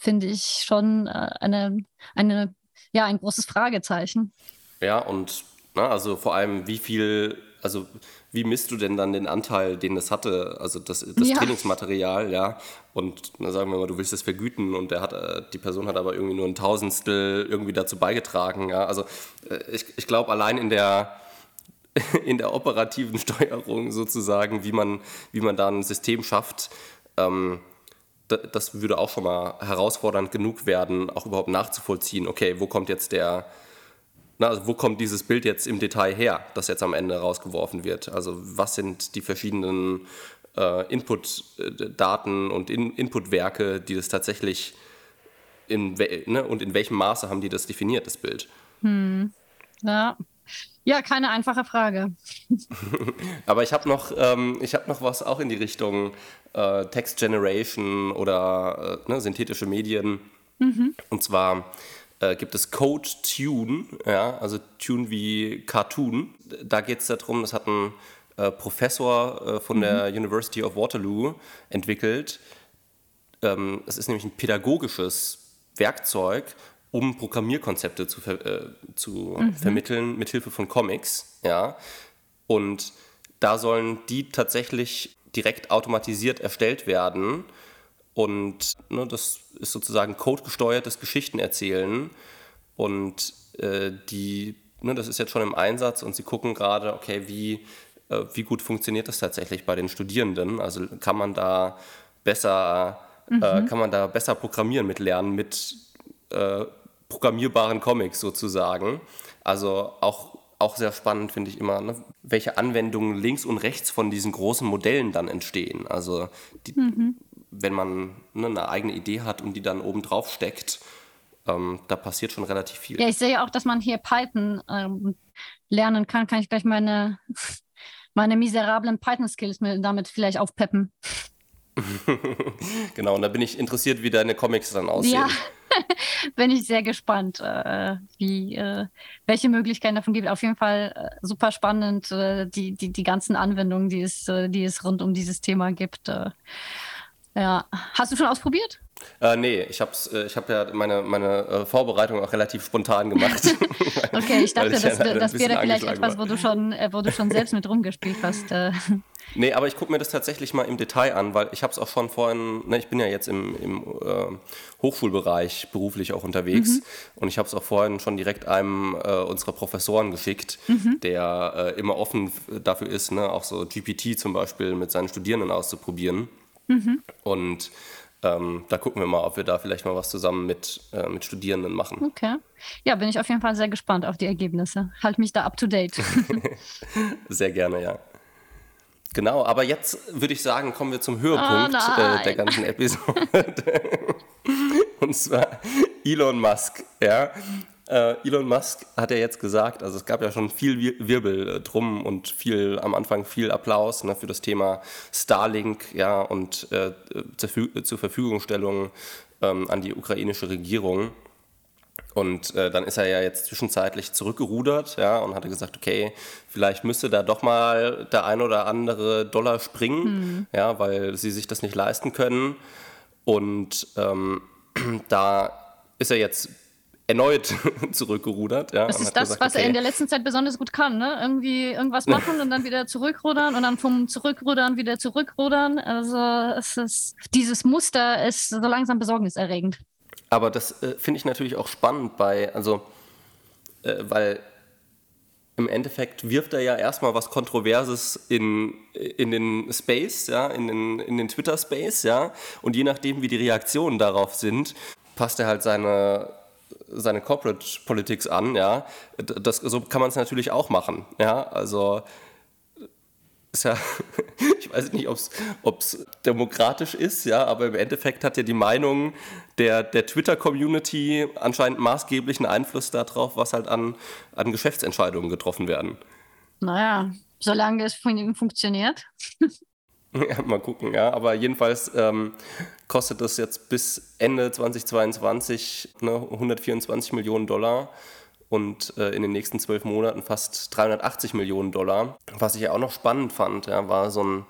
finde ich schon eine, eine ja, ein großes Fragezeichen. Ja, und na, also vor allem, wie viel, also wie misst du denn dann den Anteil, den es hatte, also das, das ja. Trainingsmaterial, ja? Und na, sagen wir mal, du willst es vergüten und der hat, äh, die Person hat aber irgendwie nur ein Tausendstel irgendwie dazu beigetragen, ja. Also äh, ich, ich glaube, allein in der in der operativen Steuerung sozusagen, wie man, wie man da ein System schafft, ähm, das würde auch schon mal herausfordernd genug werden, auch überhaupt nachzuvollziehen, okay, wo kommt jetzt der, na, also wo kommt dieses Bild jetzt im Detail her, das jetzt am Ende rausgeworfen wird? Also was sind die verschiedenen äh, Input-Daten und In Input-Werke, die das tatsächlich in, ne, und in welchem Maße haben die das definiert, das Bild? Hm. Ja, Ja, keine einfache Frage. Aber ich habe noch, ähm, hab noch was auch in die Richtung äh, Text Generation oder äh, ne, synthetische Medien. Mhm. Und zwar äh, gibt es Code Tune, ja, also Tune wie Cartoon. Da geht es darum, das hat ein äh, Professor äh, von mhm. der University of Waterloo entwickelt. Ähm, es ist nämlich ein pädagogisches Werkzeug, um Programmierkonzepte zu, ver äh, zu mhm. vermitteln mit Hilfe von Comics. Ja? Und da sollen die tatsächlich direkt automatisiert erstellt werden. Und ne, das ist sozusagen codegesteuertes Geschichtenerzählen. Und äh, die, ne, das ist jetzt schon im Einsatz und sie gucken gerade, okay, wie, äh, wie gut funktioniert das tatsächlich bei den Studierenden? Also kann man da besser, äh, mhm. äh, kann man da besser programmieren mit Lernen, mit äh, programmierbaren Comics sozusagen. Also auch, auch sehr spannend finde ich immer, ne, welche Anwendungen links und rechts von diesen großen Modellen dann entstehen. Also die, mhm. wenn man ne, eine eigene Idee hat und die dann oben drauf steckt, ähm, da passiert schon relativ viel. Ja, ich sehe auch, dass man hier Python ähm, lernen kann. Kann ich gleich meine, meine miserablen Python-Skills damit vielleicht aufpeppen. genau, und da bin ich interessiert, wie deine Comics dann aussehen. Ja, bin ich sehr gespannt, äh, wie, äh, welche Möglichkeiten davon gibt. Auf jeden Fall äh, super spannend, äh, die, die, die ganzen Anwendungen, die es, äh, die es rund um dieses Thema gibt. Äh. ja. Hast du schon ausprobiert? Äh, nee, ich habe ich hab ja meine, meine Vorbereitung auch relativ spontan gemacht. okay, ich dachte, ich das, das wäre vielleicht etwas, wo du, schon, wo du schon selbst mit rumgespielt hast. Nee, aber ich gucke mir das tatsächlich mal im Detail an, weil ich habe es auch schon vorhin, ne, ich bin ja jetzt im, im äh, Hochschulbereich beruflich auch unterwegs mhm. und ich habe es auch vorhin schon direkt einem äh, unserer Professoren geschickt, mhm. der äh, immer offen dafür ist, ne, auch so GPT zum Beispiel mit seinen Studierenden auszuprobieren. Mhm. Und ähm, da gucken wir mal, ob wir da vielleicht mal was zusammen mit, äh, mit Studierenden machen. Okay. Ja, bin ich auf jeden Fall sehr gespannt auf die Ergebnisse. Halt mich da up to date. sehr gerne, ja. Genau, aber jetzt würde ich sagen, kommen wir zum Höhepunkt oh äh, der ganzen Episode. Und zwar Elon Musk. Ja? Äh, Elon Musk hat ja jetzt gesagt, also es gab ja schon viel Wirbel äh, drum und viel am Anfang viel Applaus ne, für das Thema Starlink ja, und äh, zur, zur Verfügungstellung ähm, an die ukrainische Regierung. Und äh, dann ist er ja jetzt zwischenzeitlich zurückgerudert, ja, und hatte gesagt, okay, vielleicht müsste da doch mal der ein oder andere Dollar springen, mhm. ja, weil sie sich das nicht leisten können. Und ähm, da ist er jetzt erneut zurückgerudert. Ja, das ist das, gesagt, was okay. er in der letzten Zeit besonders gut kann. Ne? Irgendwie irgendwas machen und dann wieder zurückrudern und dann vom Zurückrudern wieder zurückrudern. Also es ist, dieses Muster ist so langsam besorgniserregend. Aber das äh, finde ich natürlich auch spannend bei, also, äh, weil im Endeffekt wirft er ja erstmal was Kontroverses in, in den Space, ja, in den, in den Twitter-Space, ja, und je nachdem, wie die Reaktionen darauf sind, passt er halt seine, seine Corporate Politics an, ja. Das, so kann man es natürlich auch machen, ja, also ist ja, ich weiß nicht, ob es demokratisch ist, ja, aber im Endeffekt hat ja die Meinung der, der Twitter-Community anscheinend maßgeblichen Einfluss darauf, was halt an, an Geschäftsentscheidungen getroffen werden. Naja, solange es funktioniert. Ja, mal gucken, ja. Aber jedenfalls ähm, kostet das jetzt bis Ende 2022 ne, 124 Millionen Dollar und äh, in den nächsten zwölf Monaten fast 380 Millionen Dollar. Was ich ja auch noch spannend fand, ja, war so ein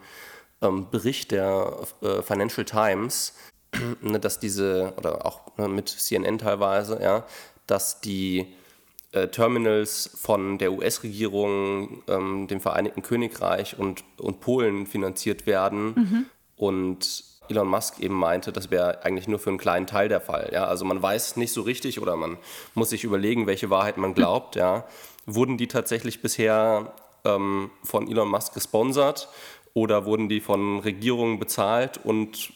ähm, Bericht der äh, Financial Times, ne, dass diese, oder auch ne, mit CNN teilweise, ja, dass die äh, Terminals von der US-Regierung, ähm, dem Vereinigten Königreich und, und Polen finanziert werden mhm. und Elon Musk eben meinte, das wäre eigentlich nur für einen kleinen Teil der Fall. Ja? Also man weiß nicht so richtig oder man muss sich überlegen, welche Wahrheit man glaubt. Ja? Wurden die tatsächlich bisher ähm, von Elon Musk gesponsert oder wurden die von Regierungen bezahlt und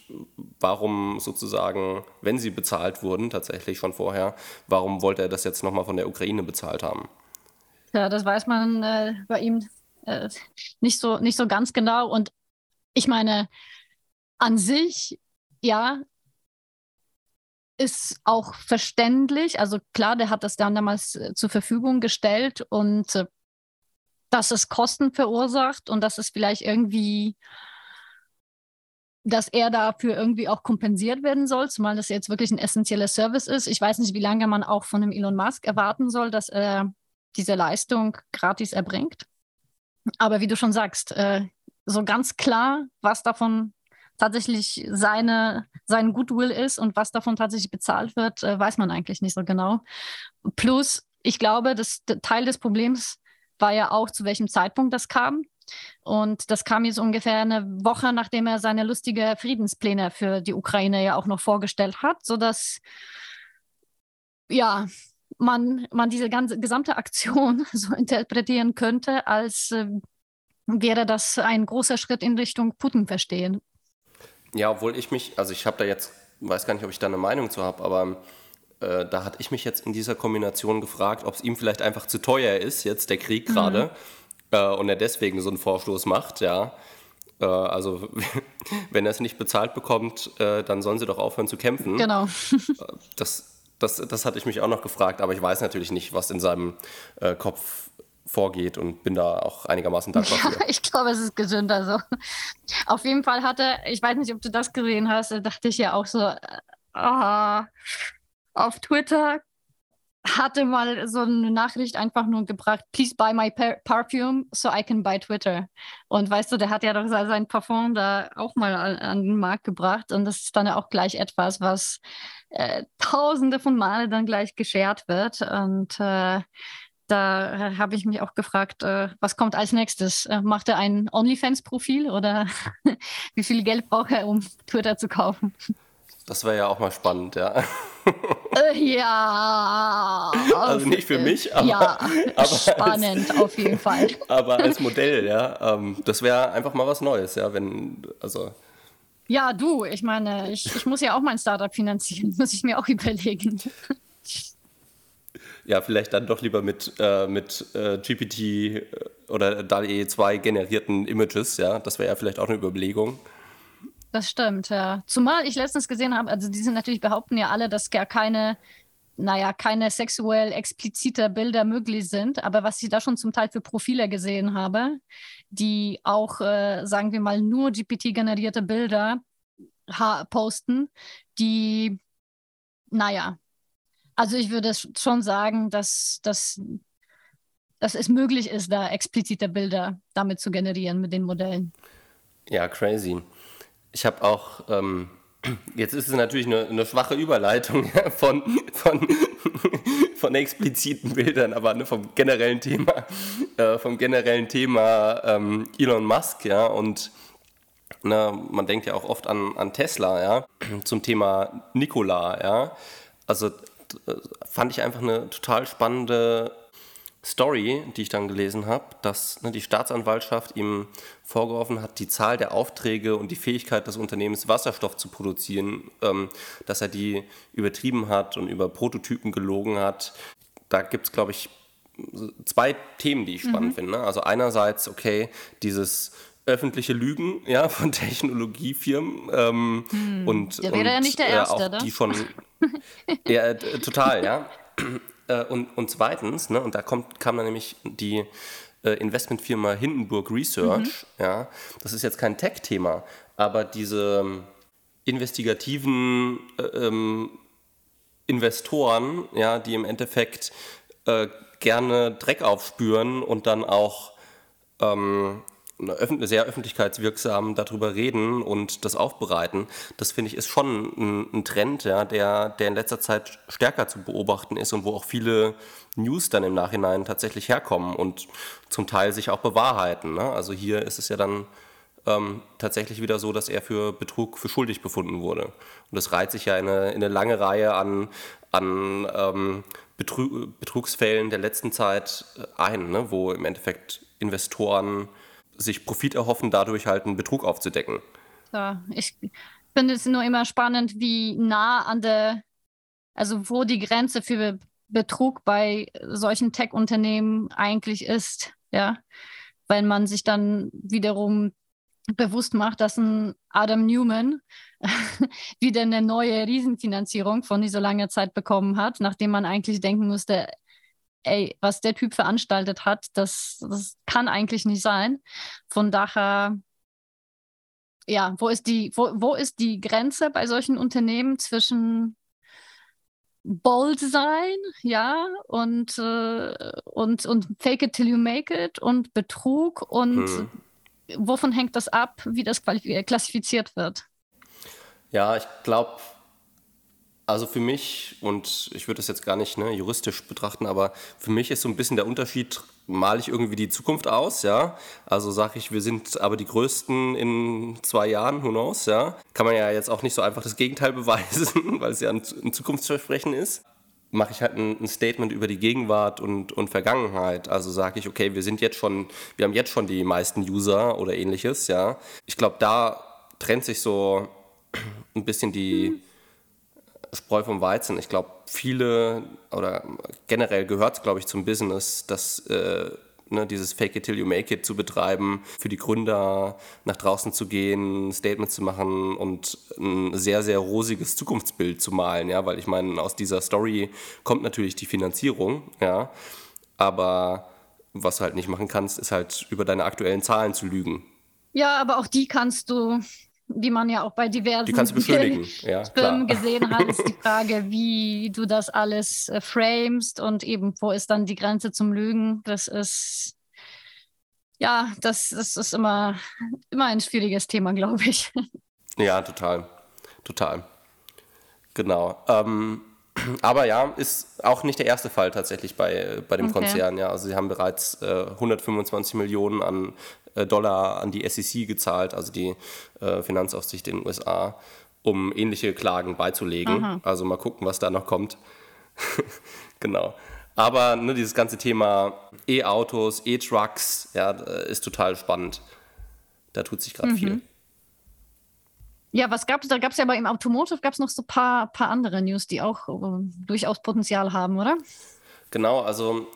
warum sozusagen, wenn sie bezahlt wurden, tatsächlich schon vorher, warum wollte er das jetzt nochmal von der Ukraine bezahlt haben? Ja, das weiß man äh, bei ihm äh, nicht, so, nicht so ganz genau. Und ich meine, an sich, ja, ist auch verständlich. Also klar, der hat das dann damals äh, zur Verfügung gestellt und äh, dass es Kosten verursacht und dass es vielleicht irgendwie, dass er dafür irgendwie auch kompensiert werden soll, zumal das jetzt wirklich ein essentieller Service ist. Ich weiß nicht, wie lange man auch von dem Elon Musk erwarten soll, dass er diese Leistung gratis erbringt. Aber wie du schon sagst, äh, so ganz klar, was davon tatsächlich seine, sein Goodwill ist und was davon tatsächlich bezahlt wird, äh, weiß man eigentlich nicht so genau. Plus, ich glaube, dass Teil des Problems war ja auch, zu welchem Zeitpunkt das kam. Und das kam jetzt ungefähr eine Woche, nachdem er seine lustige Friedenspläne für die Ukraine ja auch noch vorgestellt hat, sodass ja, man, man diese ganze gesamte Aktion so interpretieren könnte, als äh, wäre das ein großer Schritt in Richtung Putin verstehen. Ja, obwohl ich mich, also ich habe da jetzt, weiß gar nicht, ob ich da eine Meinung zu habe, aber äh, da hatte ich mich jetzt in dieser Kombination gefragt, ob es ihm vielleicht einfach zu teuer ist, jetzt der Krieg mhm. gerade, mhm. äh, und er deswegen so einen Vorstoß macht, ja. Äh, also, wenn er es nicht bezahlt bekommt, äh, dann sollen sie doch aufhören zu kämpfen. Genau. Äh, das, das, das hatte ich mich auch noch gefragt, aber ich weiß natürlich nicht, was in seinem äh, Kopf vorgeht und bin da auch einigermaßen dankbar ja, für. Ich glaube, es ist gesünder so. Auf jeden Fall hatte, ich weiß nicht, ob du das gesehen hast, dachte ich ja auch so, äh, auf Twitter hatte mal so eine Nachricht einfach nur gebracht, please buy my perfume so I can buy Twitter. Und weißt du, der hat ja doch sein Parfum da auch mal an, an den Markt gebracht und das ist dann ja auch gleich etwas, was äh, tausende von Male dann gleich geshared wird und äh, da habe ich mich auch gefragt, äh, was kommt als nächstes? Äh, macht er ein OnlyFans-Profil oder wie viel Geld braucht er, um Twitter zu kaufen? Das wäre ja auch mal spannend, ja. Äh, ja. Also nicht für mich, aber, ja, aber spannend als, auf jeden Fall. Aber als Modell, ja. Ähm, das wäre einfach mal was Neues, ja, wenn, also. Ja, du, ich meine, ich, ich muss ja auch mein Startup finanzieren, muss ich mir auch überlegen ja, vielleicht dann doch lieber mit, äh, mit äh, GPT äh, oder DALL-E 2 generierten Images, ja. Das wäre ja vielleicht auch eine Überlegung. Das stimmt, ja. Zumal ich letztens gesehen habe, also die sind natürlich behaupten ja alle, dass gar keine, naja, keine sexuell explizite Bilder möglich sind. Aber was ich da schon zum Teil für Profile gesehen habe, die auch, äh, sagen wir mal, nur GPT-generierte Bilder posten, die, naja, also ich würde schon sagen, dass, dass, dass es möglich ist, da explizite Bilder damit zu generieren mit den Modellen. Ja, crazy. Ich habe auch, ähm, jetzt ist es natürlich eine, eine schwache Überleitung von, von, von expliziten Bildern, aber ne, vom generellen Thema, äh, vom generellen Thema ähm, Elon Musk, ja, und ne, man denkt ja auch oft an, an Tesla, ja, zum Thema Nikola, ja. Also fand ich einfach eine total spannende Story, die ich dann gelesen habe, dass ne, die Staatsanwaltschaft ihm vorgeworfen hat, die Zahl der Aufträge und die Fähigkeit des Unternehmens, Wasserstoff zu produzieren, ähm, dass er die übertrieben hat und über Prototypen gelogen hat. Da gibt es, glaube ich, zwei Themen, die ich spannend mhm. finde. Ne? Also einerseits, okay, dieses öffentliche Lügen ja, von Technologiefirmen ähm, hm. und, der wäre und, ja nicht der äh, Erste, äh, auch die schon ja, äh, total, ja. Äh, und, und zweitens, ne, und da kommt, kam dann nämlich die äh, Investmentfirma Hindenburg Research, mhm. ja, das ist jetzt kein Tech-Thema, aber diese ähm, investigativen äh, ähm, Investoren, ja, die im Endeffekt gerne Dreck aufspüren und dann auch ähm, sehr öffentlichkeitswirksam darüber reden und das aufbereiten, das finde ich ist schon ein, ein, Trend, ja, der, der in letzter Zeit stärker zu beobachten ist und wo auch viele News dann im Nachhinein tatsächlich herkommen und zum Teil sich auch bewahrheiten. Ne? Also hier ist es ja dann ähm, tatsächlich wieder so, dass er für Betrug für schuldig befunden wurde. Und das reiht sich ja in eine, in eine lange Reihe an, an ähm, Betrug, Betrugsfällen der letzten Zeit äh, ein, ne? wo im Endeffekt Investoren sich Profit erhoffen, dadurch halt einen Betrug aufzudecken. Ja, ich finde es nur immer spannend, wie nah an der, also wo die Grenze für Betrug bei solchen Tech-Unternehmen eigentlich ist, ja. Weil man sich dann wiederum bewusst macht, dass ein Adam Newman wieder eine neue Riesenfinanzierung von dieser langen Zeit bekommen hat, nachdem man eigentlich denken musste, ey, was der Typ veranstaltet hat, das, das kann eigentlich nicht sein. Von daher, ja, wo ist die, wo, wo ist die Grenze bei solchen Unternehmen zwischen bold sein, ja, und, äh, und, und fake it till you make it und Betrug und hm. wovon hängt das ab, wie das klassifiziert wird? Ja, ich glaube, also für mich, und ich würde das jetzt gar nicht ne, juristisch betrachten, aber für mich ist so ein bisschen der Unterschied, male ich irgendwie die Zukunft aus, ja. Also sage ich, wir sind aber die Größten in zwei Jahren, who knows, ja. Kann man ja jetzt auch nicht so einfach das Gegenteil beweisen, weil es ja ein, ein Zukunftsversprechen ist. Mache ich halt ein, ein, Statement über die Gegenwart und, und Vergangenheit. Also sage ich, okay, wir sind jetzt schon, wir haben jetzt schon die meisten User oder ähnliches, ja. Ich glaube, da trennt sich so ein bisschen die. Mhm Spreu vom Weizen. Ich glaube, viele oder generell gehört es, glaube ich, zum Business, dass äh, ne, dieses Fake it till you make it zu betreiben, für die Gründer nach draußen zu gehen, Statements zu machen und ein sehr, sehr rosiges Zukunftsbild zu malen. Ja, weil ich meine, aus dieser Story kommt natürlich die Finanzierung. Ja, aber was du halt nicht machen kannst, ist halt über deine aktuellen Zahlen zu lügen. Ja, aber auch die kannst du wie man ja auch bei diversen die beschönigen. Ja, Filmen gesehen hat, ist die Frage, wie du das alles äh, framest und eben, wo ist dann die Grenze zum Lügen? Das ist, ja, das, das ist immer, immer ein schwieriges Thema, glaube ich. Ja, total. Total. Genau. Ähm, aber ja, ist auch nicht der erste Fall tatsächlich bei, bei dem okay. Konzern. Ja. Also sie haben bereits äh, 125 Millionen an äh, Dollar an die SEC gezahlt, also die äh, Finanzaufsicht in den USA, um ähnliche Klagen beizulegen. Aha. Also mal gucken, was da noch kommt. genau. Aber ne, dieses ganze Thema E-Autos, E-Trucks, ja, äh, ist total spannend. Da tut sich gerade mhm. viel. Ja, was gab es? Da gab es ja aber im Automotive gab es noch so ein paar, paar andere News, die auch uh, durchaus Potenzial haben, oder? Genau, also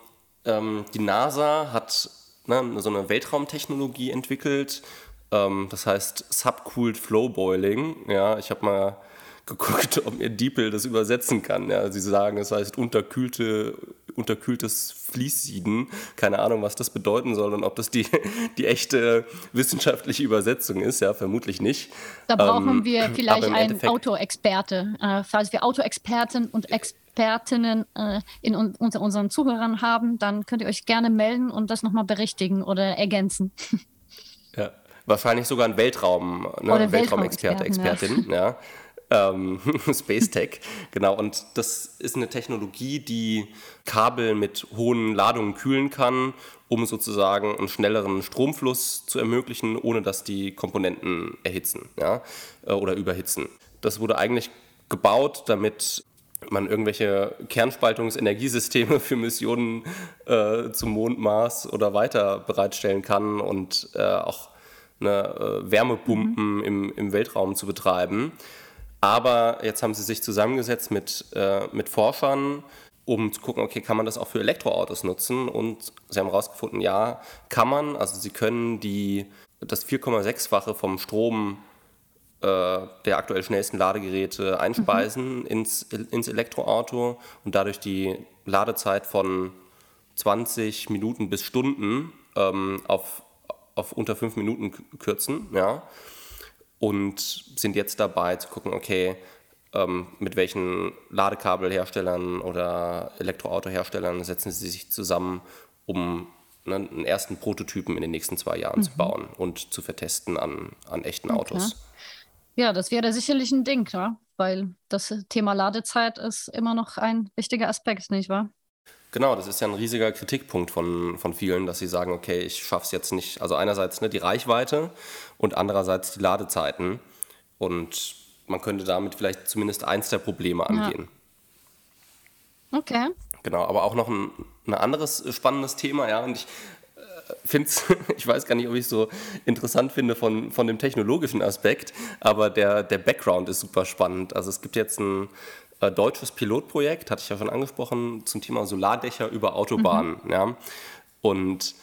ähm, die NASA hat ne, so eine Weltraumtechnologie entwickelt. Ähm, das heißt Subcooled Flow Boiling. Ja, ich habe mal geguckt, ob mir DeepL das übersetzen kann. Ja, sie sagen, es heißt unterkühlte, unterkühltes Fließsieden. Keine Ahnung, was das bedeuten soll und ob das die, die echte wissenschaftliche Übersetzung ist. Ja, vermutlich nicht. Da brauchen ähm, wir vielleicht einen Autoexperte. Äh, falls wir Autoexperten und Experten Expertinnen äh, in, unter unseren Zuhörern haben, dann könnt ihr euch gerne melden und das nochmal berichtigen oder ergänzen. Ja, wahrscheinlich sogar ein Weltraum, ne? Weltraumexperte, Expertin, ja. ja. Ähm, Space Tech, genau. Und das ist eine Technologie, die Kabel mit hohen Ladungen kühlen kann, um sozusagen einen schnelleren Stromfluss zu ermöglichen, ohne dass die Komponenten erhitzen ja? Äh, oder überhitzen. Das wurde eigentlich gebaut, damit man irgendwelche Kernspaltungsenergiesysteme für Missionen äh, zum Mond, Mars oder weiter bereitstellen kann und äh, auch eine, äh, Wärmepumpen mhm. im, im Weltraum zu betreiben. Aber jetzt haben sie sich zusammengesetzt mit, äh, mit Forschern, um zu gucken, okay, kann man das auch für Elektroautos nutzen? Und sie haben herausgefunden, ja, kann man. Also sie können die, das 4,6-fache vom Strom der aktuell schnellsten Ladegeräte einspeisen mhm. ins, ins Elektroauto und dadurch die Ladezeit von 20 Minuten bis Stunden ähm, auf, auf unter 5 Minuten kürzen. Ja? Und sind jetzt dabei zu gucken, okay, ähm, mit welchen Ladekabelherstellern oder Elektroautoherstellern setzen sie sich zusammen, um ne, einen ersten Prototypen in den nächsten zwei Jahren mhm. zu bauen und zu vertesten an, an echten Autos. Ja, das wäre sicherlich ein Ding, ja? weil das Thema Ladezeit ist immer noch ein wichtiger Aspekt, nicht wahr? Genau, das ist ja ein riesiger Kritikpunkt von, von vielen, dass sie sagen, okay, ich schaffe es jetzt nicht. Also einerseits ne, die Reichweite und andererseits die Ladezeiten. Und man könnte damit vielleicht zumindest eins der Probleme angehen. Ja. Okay. Genau, aber auch noch ein, ein anderes spannendes Thema, ja, und ich finde ich weiß gar nicht, ob ich es so interessant finde von, von dem technologischen Aspekt, aber der, der Background ist super spannend. Also es gibt jetzt ein äh, deutsches Pilotprojekt, hatte ich ja schon angesprochen, zum Thema Solardächer über Autobahnen. Mhm. Ja? Und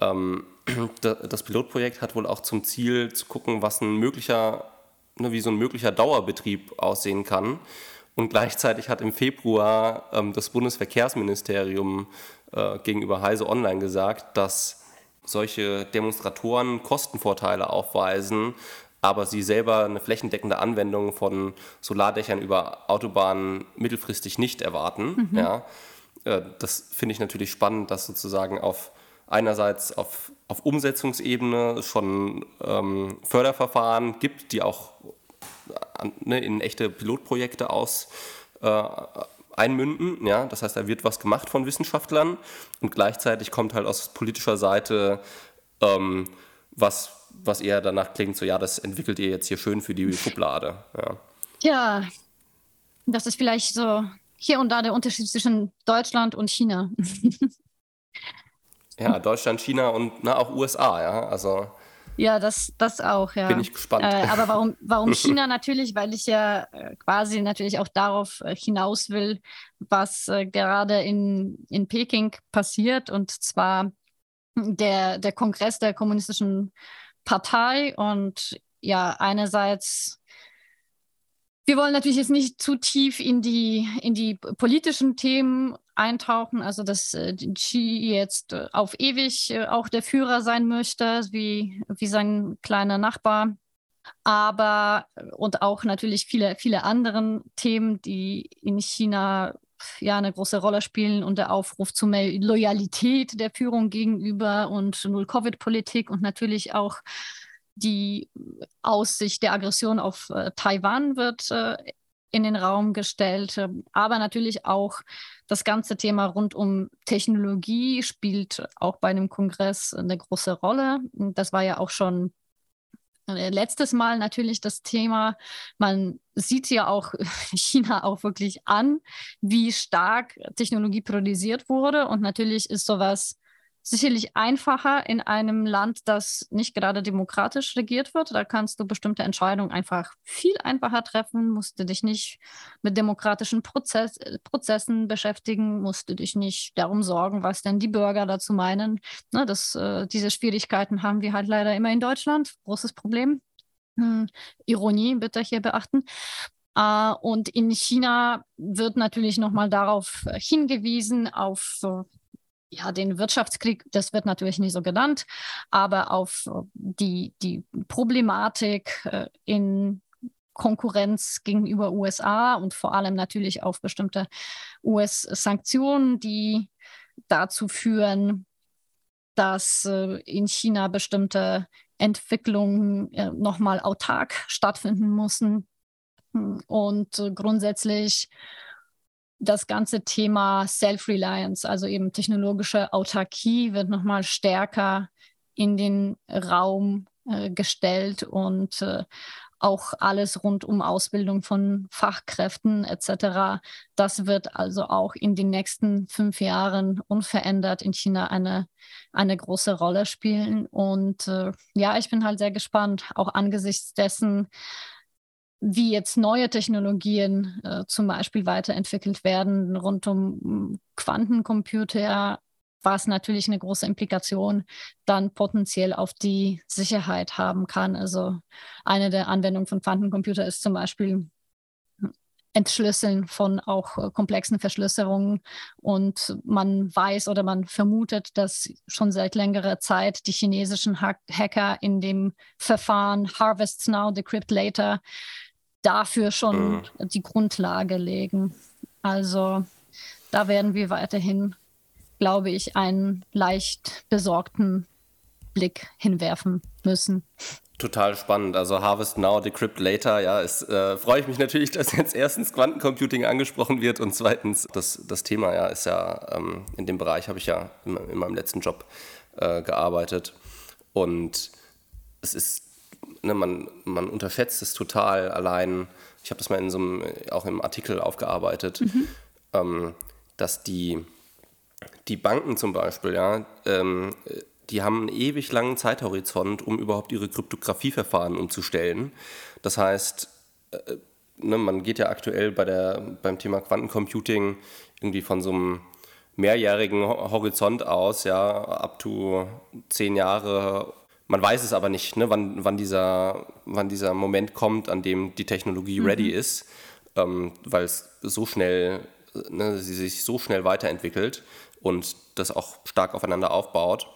ähm, das Pilotprojekt hat wohl auch zum Ziel zu gucken, was ein möglicher, ne, wie so ein möglicher Dauerbetrieb aussehen kann. Und gleichzeitig hat im Februar ähm, das Bundesverkehrsministerium äh, gegenüber Heise Online gesagt, dass solche Demonstratoren Kostenvorteile aufweisen, aber sie selber eine flächendeckende Anwendung von Solardächern über Autobahnen mittelfristig nicht erwarten. Mhm. Ja. Äh, das finde ich natürlich spannend, dass sozusagen auf einerseits auf, auf Umsetzungsebene schon ähm, Förderverfahren gibt, die auch ne, in echte Pilotprojekte aus äh, einmünden. Ja? Das heißt, da wird was gemacht von Wissenschaftlern und gleichzeitig kommt halt aus politischer Seite ähm, was, was eher danach klingt, so ja, das entwickelt ihr jetzt hier schön für die Schublade. Ja, ja das ist vielleicht so hier und da der Unterschied zwischen Deutschland und China. ja, Deutschland, China und na, auch USA, ja. Also ja, das, das auch, ja. Bin ich gespannt. Äh, aber warum, warum China natürlich? Weil ich ja äh, quasi natürlich auch darauf äh, hinaus will, was äh, gerade in, in Peking passiert. Und zwar der, der Kongress der Kommunistischen Partei. Und ja, einerseits wir wollen natürlich jetzt nicht zu tief in die, in die politischen Themen eintauchen, also dass äh, Xi jetzt äh, auf ewig äh, auch der Führer sein möchte, wie, wie sein kleiner Nachbar. Aber und auch natürlich viele, viele anderen Themen, die in China ja eine große Rolle spielen und der Aufruf zu mehr Loyalität der Führung gegenüber und Null-Covid-Politik und natürlich auch die Aussicht der Aggression auf äh, Taiwan wird äh, in den Raum gestellt, äh, aber natürlich auch das ganze Thema rund um Technologie spielt auch bei einem Kongress eine große Rolle. Das war ja auch schon äh, letztes Mal natürlich das Thema. Man sieht ja auch China auch wirklich an, wie stark Technologie produziert wurde. Und natürlich ist sowas sicherlich einfacher in einem Land, das nicht gerade demokratisch regiert wird. Da kannst du bestimmte Entscheidungen einfach viel einfacher treffen, musst du dich nicht mit demokratischen Prozess, Prozessen beschäftigen, musst du dich nicht darum sorgen, was denn die Bürger dazu meinen. Ne, das, äh, diese Schwierigkeiten haben wir halt leider immer in Deutschland. Großes Problem. Hm, Ironie bitte hier beachten. Uh, und in China wird natürlich nochmal darauf hingewiesen, auf ja, den Wirtschaftskrieg, das wird natürlich nicht so genannt, aber auf äh, die, die Problematik äh, in Konkurrenz gegenüber USA und vor allem natürlich auf bestimmte US-Sanktionen, die dazu führen, dass äh, in China bestimmte Entwicklungen nochmal autark stattfinden müssen. Und grundsätzlich das ganze Thema Self-Reliance, also eben technologische Autarkie, wird nochmal stärker in den Raum äh, gestellt und äh, auch alles rund um Ausbildung von Fachkräften etc. Das wird also auch in den nächsten fünf Jahren unverändert in China eine, eine große Rolle spielen. Und äh, ja, ich bin halt sehr gespannt, auch angesichts dessen, wie jetzt neue Technologien äh, zum Beispiel weiterentwickelt werden rund um Quantencomputer, was natürlich eine große Implikation dann potenziell auf die Sicherheit haben kann. Also eine der Anwendungen von Quantencomputer ist zum Beispiel Entschlüsseln von auch äh, komplexen Verschlüsselungen. Und man weiß oder man vermutet, dass schon seit längerer Zeit die chinesischen Hacker in dem Verfahren Harvest Now, Decrypt Later dafür schon mhm. die Grundlage legen. Also da werden wir weiterhin, glaube ich, einen leicht besorgten Blick hinwerfen müssen. Total spannend. Also Harvest Now, Decrypt Later, ja, es äh, freue ich mich natürlich, dass jetzt erstens Quantencomputing angesprochen wird und zweitens das, das Thema, ja, ist ja, ähm, in dem Bereich habe ich ja in, in meinem letzten Job äh, gearbeitet. Und es ist ne, man, man unterschätzt es total allein. Ich habe das mal in so einem, auch im Artikel aufgearbeitet, mhm. ähm, dass die, die Banken zum Beispiel, ja, ähm, die haben einen ewig langen Zeithorizont, um überhaupt ihre Kryptografieverfahren umzustellen. Das heißt, äh, ne, man geht ja aktuell bei der, beim Thema Quantencomputing irgendwie von so einem mehrjährigen Horizont aus, ja, up to zehn Jahre. Man weiß es aber nicht, ne, wann, wann, dieser, wann dieser Moment kommt, an dem die Technologie mhm. ready ist, ähm, weil es so schnell, ne, sie sich so schnell weiterentwickelt und das auch stark aufeinander aufbaut.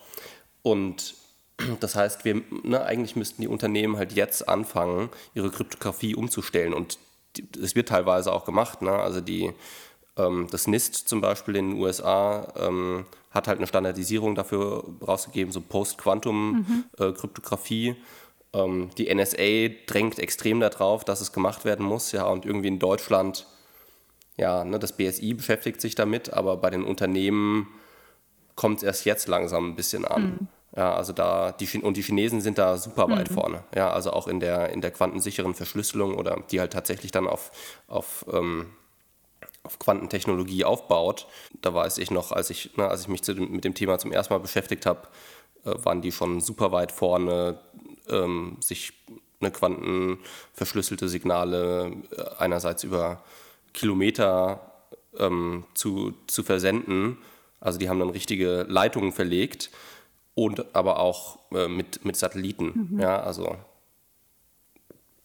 Und das heißt, wir, ne, eigentlich müssten die Unternehmen halt jetzt anfangen, ihre Kryptographie umzustellen. Und es wird teilweise auch gemacht. Ne? Also die, das NIST zum Beispiel in den USA ähm, hat halt eine Standardisierung dafür rausgegeben, so Post-Quantum-Kryptographie. Mhm. Äh, ähm, die NSA drängt extrem darauf, dass es gemacht werden muss. Ja, und irgendwie in Deutschland, ja, ne, das BSI beschäftigt sich damit, aber bei den Unternehmen kommt es erst jetzt langsam ein bisschen an. Mhm. Ja, also da, die, und die Chinesen sind da super weit mhm. vorne. Ja, also auch in der, in der quantensicheren Verschlüsselung oder die halt tatsächlich dann auf, auf, ähm, auf Quantentechnologie aufbaut. Da weiß ich noch, als ich, ne, als ich mich dem, mit dem Thema zum ersten Mal beschäftigt habe, äh, waren die schon super weit vorne, ähm, sich eine quantenverschlüsselte Signale äh, einerseits über Kilometer ähm, zu, zu versenden. Also die haben dann richtige Leitungen verlegt und aber auch äh, mit, mit Satelliten. Mhm. Ja, also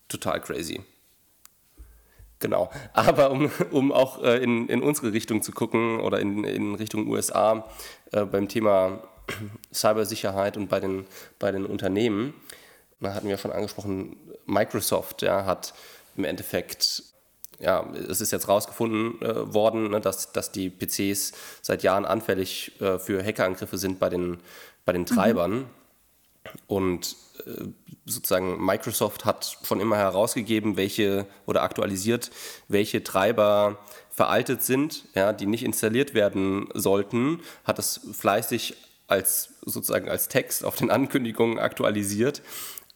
total crazy. Genau. Aber um, um auch äh, in, in unsere Richtung zu gucken oder in, in Richtung USA äh, beim Thema Cybersicherheit und bei den, bei den Unternehmen, da hatten wir schon angesprochen, Microsoft ja, hat im Endeffekt ja, es ist jetzt rausgefunden äh, worden, ne, dass, dass die PCs seit Jahren anfällig äh, für Hackerangriffe sind bei den, bei den Treibern. Mhm. Und äh, sozusagen Microsoft hat schon immer herausgegeben, welche oder aktualisiert, welche Treiber veraltet sind, ja, die nicht installiert werden sollten, hat das fleißig als sozusagen als Text auf den Ankündigungen aktualisiert.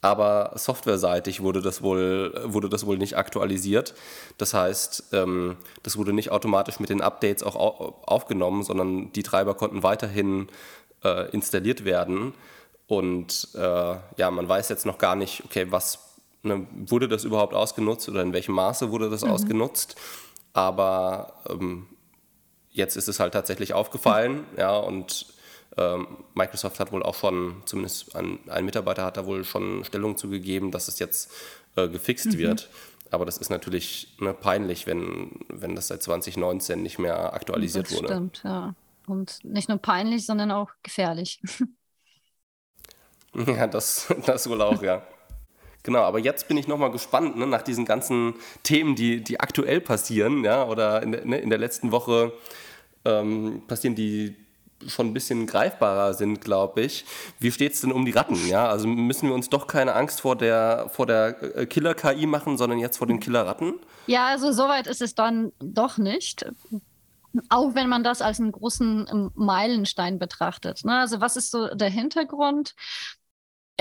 Aber softwareseitig wurde das wohl, wurde das wohl nicht aktualisiert. Das heißt, ähm, das wurde nicht automatisch mit den Updates auch aufgenommen, sondern die Treiber konnten weiterhin äh, installiert werden. Und äh, ja, man weiß jetzt noch gar nicht, okay, was ne, wurde das überhaupt ausgenutzt oder in welchem Maße wurde das mhm. ausgenutzt. Aber ähm, jetzt ist es halt tatsächlich aufgefallen, ja, und ähm, Microsoft hat wohl auch schon, zumindest ein, ein, Mitarbeiter hat da wohl schon Stellung zugegeben, dass es jetzt äh, gefixt mhm. wird. Aber das ist natürlich ne, peinlich, wenn, wenn das seit 2019 nicht mehr aktualisiert das wurde. Stimmt, ja. Und nicht nur peinlich, sondern auch gefährlich. Ja, das, das wohl auch, ja. Genau, aber jetzt bin ich nochmal gespannt, ne, nach diesen ganzen Themen, die, die aktuell passieren, ja, oder in, ne, in der letzten Woche ähm, passieren, die schon ein bisschen greifbarer sind, glaube ich. Wie steht es denn um die Ratten? Ja, also müssen wir uns doch keine Angst vor der, vor der äh, Killer-KI machen, sondern jetzt vor den Killer-Ratten? Ja, also soweit ist es dann doch nicht. Auch wenn man das als einen großen ähm, Meilenstein betrachtet. Ne? Also was ist so der Hintergrund?